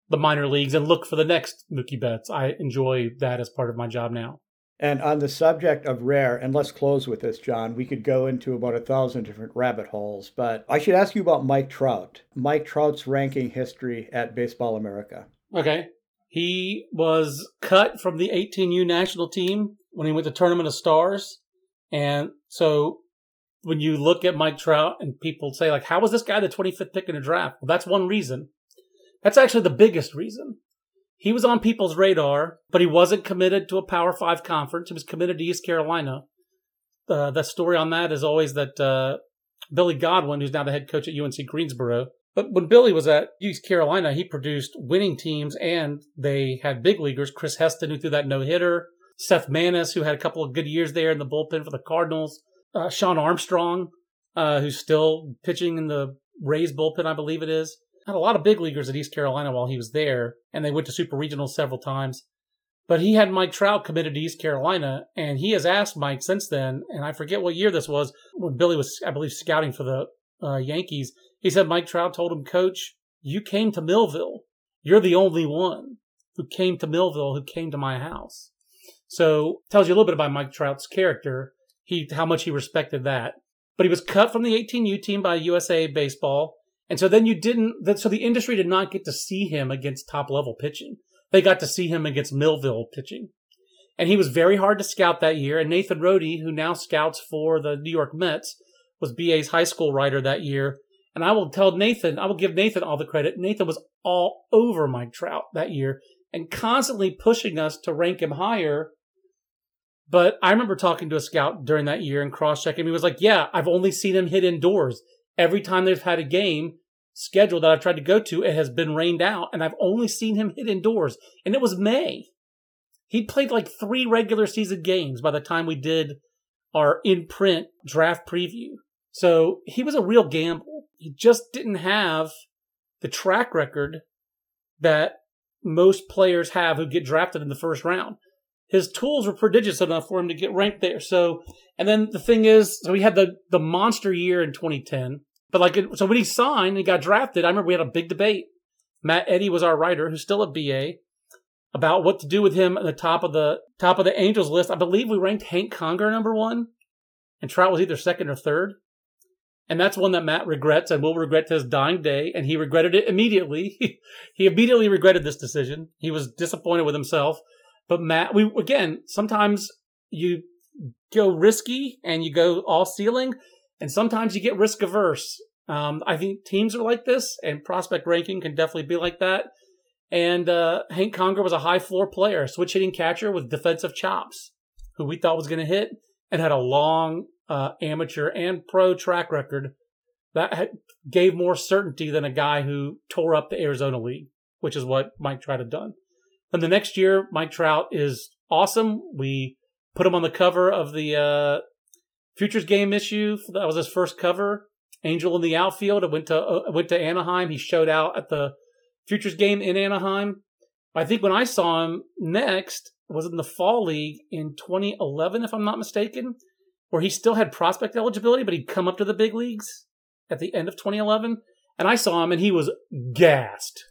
the minor leagues and look for the next Mookie Betts. I enjoy that as part of my job now. And on the subject of rare, and let's close with this, John, we could go into about a thousand different rabbit holes, but I should ask you about Mike Trout. Mike Trout's ranking history at Baseball America. Okay. He was cut from the 18U national team when he went to Tournament of Stars. And so when you look at Mike Trout and people say, like, how was this guy the 25th pick in the draft? Well, that's one reason. That's actually the biggest reason. He was on people's radar, but he wasn't committed to a Power Five conference. He was committed to East Carolina. Uh, the story on that is always that uh, Billy Godwin, who's now the head coach at UNC Greensboro, but when Billy was at East Carolina, he produced winning teams and they had big leaguers. Chris Heston, who threw that no hitter, Seth Maness, who had a couple of good years there in the bullpen for the Cardinals, uh, Shawn Armstrong, uh, who's still pitching in the Rays bullpen, I believe it is had a lot of big leaguers at East Carolina while he was there, and they went to Super Regionals several times. But he had Mike Trout committed to East Carolina, and he has asked Mike since then, and I forget what year this was, when Billy was, I believe, scouting for the uh, Yankees. He said Mike Trout told him, Coach, you came to Millville. You're the only one. who came to Millville, who came to my house. So tells you a little bit about Mike Trout's character. He how much he respected that. But he was cut from the 18U team by USA Baseball. And so then you didn't, so the industry did not get to see him against top level pitching. They got to see him against Millville pitching. And he was very hard to scout that year. And Nathan Rode, who now scouts for the New York Mets, was BA's high school writer that year. And I will tell Nathan, I will give Nathan all the credit. Nathan was all over Mike Trout that year and constantly pushing us to rank him higher. But I remember talking to a scout during that year and cross checking. He was like, Yeah, I've only seen him hit indoors. Every time they've had a game scheduled that I've tried to go to, it has been rained out, and I've only seen him hit indoors. And it was May. He'd played like three regular season games by the time we did our in print draft preview. So he was a real gamble. He just didn't have the track record that most players have who get drafted in the first round. His tools were prodigious enough for him to get ranked there. So, and then the thing is, so he had the, the monster year in 2010. But like, so when he signed and got drafted, I remember we had a big debate. Matt Eddy was our writer, who's still a BA, about what to do with him at the top of the top of the Angels list. I believe we ranked Hank Conger number one, and Trout was either second or third. And that's one that Matt regrets and will regret to his dying day. And he regretted it immediately. he immediately regretted this decision. He was disappointed with himself. But Matt, we again, sometimes you go risky and you go all ceiling, and sometimes you get risk averse. Um, I think teams are like this, and prospect ranking can definitely be like that. And uh, Hank Conger was a high floor player, switch hitting catcher with defensive chops, who we thought was going to hit and had a long uh, amateur and pro track record that had, gave more certainty than a guy who tore up the Arizona League, which is what Mike Trout had done. And the next year, Mike Trout is awesome. We put him on the cover of the uh, Futures Game issue. That was his first cover. Angel in the outfield. It went to uh, went to Anaheim. He showed out at the Futures Game in Anaheim. I think when I saw him next was in the Fall League in 2011, if I'm not mistaken where he still had prospect eligibility, but he'd come up to the big leagues at the end of 2011. And I saw him and he was gassed.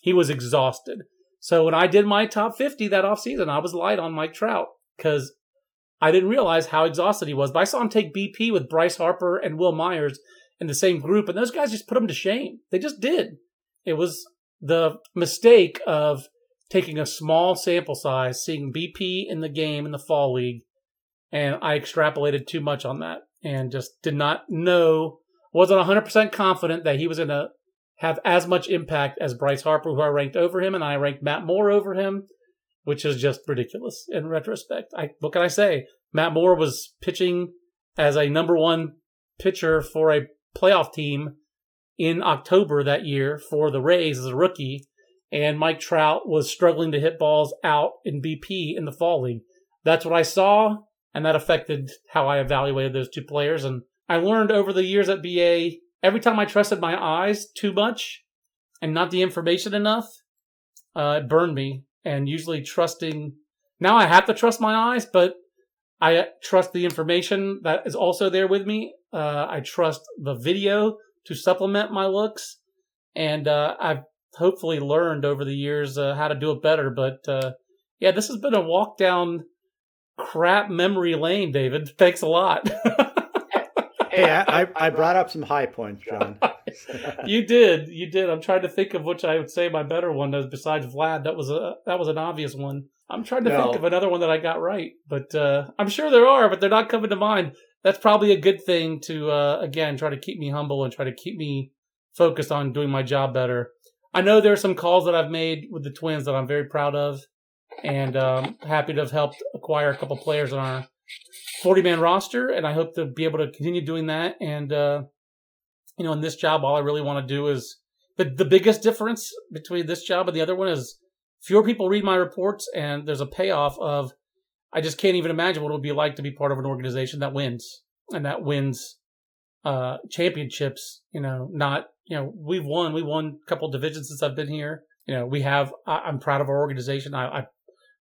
He was exhausted. So when I did my top 50 that offseason, I was light on Mike Trout because I didn't realize how exhausted he was. But I saw him take BP with Bryce Harper and Wil Myers in the same group, and those guys just put him to shame. They just did. It was the mistake of taking a small sample size, seeing BP in the game in the fall league, and I extrapolated too much on that and just did not know, wasn't 100% confident that he was going to have as much impact as Bryce Harper, who I ranked over him, and I ranked Matt Moore over him, which is just ridiculous in retrospect. I, what can I say? Matt Moore was pitching as a number one pitcher for a playoff team in October that year for the Rays as a rookie, and Mike Trout was struggling to hit balls out in BP in the fall league. That's what I saw and that affected how I evaluated those two players. And I learned over the years at BA, every time I trusted my eyes too much and not the information enough, uh, it burned me. And usually trusting, now I have to trust my eyes, but I trust the information that is also there with me. Uh, I trust the video to supplement my looks. And uh, I've hopefully learned over the years uh, how to do it better. But uh, yeah, this has been a walk down crap memory lane, David. Thanks a lot. hey, I, I brought up some high points, John. you did, you did. I'm trying to think of which I would say my better one is besides Vlad. That was a that was an obvious one. I'm trying to no. think of another one that I got right, but uh, I'm sure there are, but they're not coming to mind. That's probably a good thing to uh, again try to keep me humble and try to keep me focused on doing my job better. I know there are some calls that I've made with the Twins that I'm very proud of and um, happy to have helped acquire a couple players on our 40 man roster. And I hope to be able to continue doing that. And, uh, you know, in this job, all I really want to do is the, the biggest difference between this job and the other one is fewer people read my reports, and there's a payoff of I just can't even imagine what it would be like to be part of an organization that wins and that wins uh, championships. You know, not you know we've won we won a couple divisions since I've been here. You know, we have. I, am proud of our organization. I, I,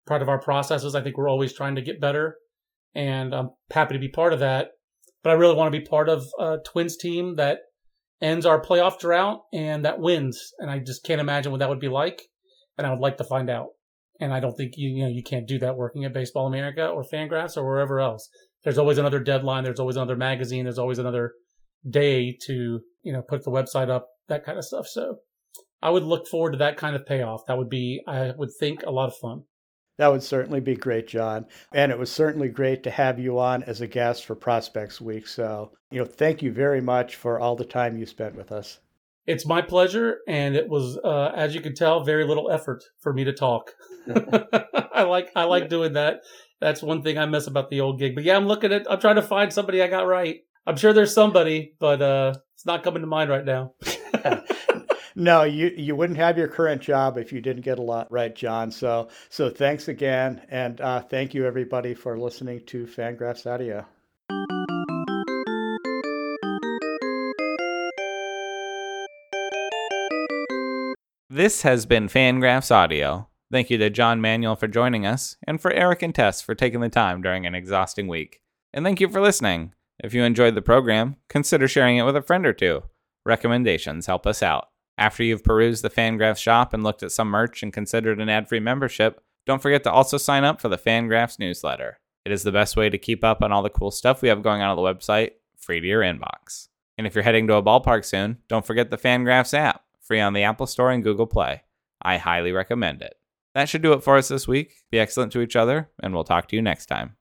proud of our processes. I think we're always trying to get better, and I'm happy to be part of that. But I really want to be part of a Twins team that ends our playoff drought and that wins. And I just can't imagine what that would be like. And I would like to find out. And I don't think you, you know, you can't do that working at Baseball America or Fangraphs or wherever else. There's always another deadline. There's always another magazine. There's always another day to, you know, put the website up, that kind of stuff. So I would look forward to that kind of payoff. That would be, I would think, a lot of fun. That would certainly be great, John. And it was certainly great to have you on as a guest for Prospects Week. So, you know, thank you very much for all the time you spent with us. It's my pleasure, and it was, uh, as you can tell, very little effort for me to talk. I like I like doing that. That's one thing I miss about the old gig. But yeah, I'm looking at. I'm trying to find somebody I got right. I'm sure there's somebody, but uh, it's not coming to mind right now. no, you you wouldn't have your current job if you didn't get a lot right, John. So so thanks again, and uh, thank you everybody for listening to Fangraphs Audio. This has been Fangraphs Audio. Thank you to John Manuel for joining us, and for Eric and Tess for taking the time during an exhausting week. And thank you for listening. If you enjoyed the program, consider sharing it with a friend or two. Recommendations help us out. After you've perused the Fangraphs shop and looked at some merch and considered an ad free membership, don't forget to also sign up for the Fangraphs newsletter. It is the best way to keep up on all the cool stuff we have going on at the website, free to your inbox. And if you're heading to a ballpark soon, don't forget the Fangraphs app free on the Apple Store and Google Play. I highly recommend it. That should do it for us this week. Be excellent to each other, and we'll talk to you next time.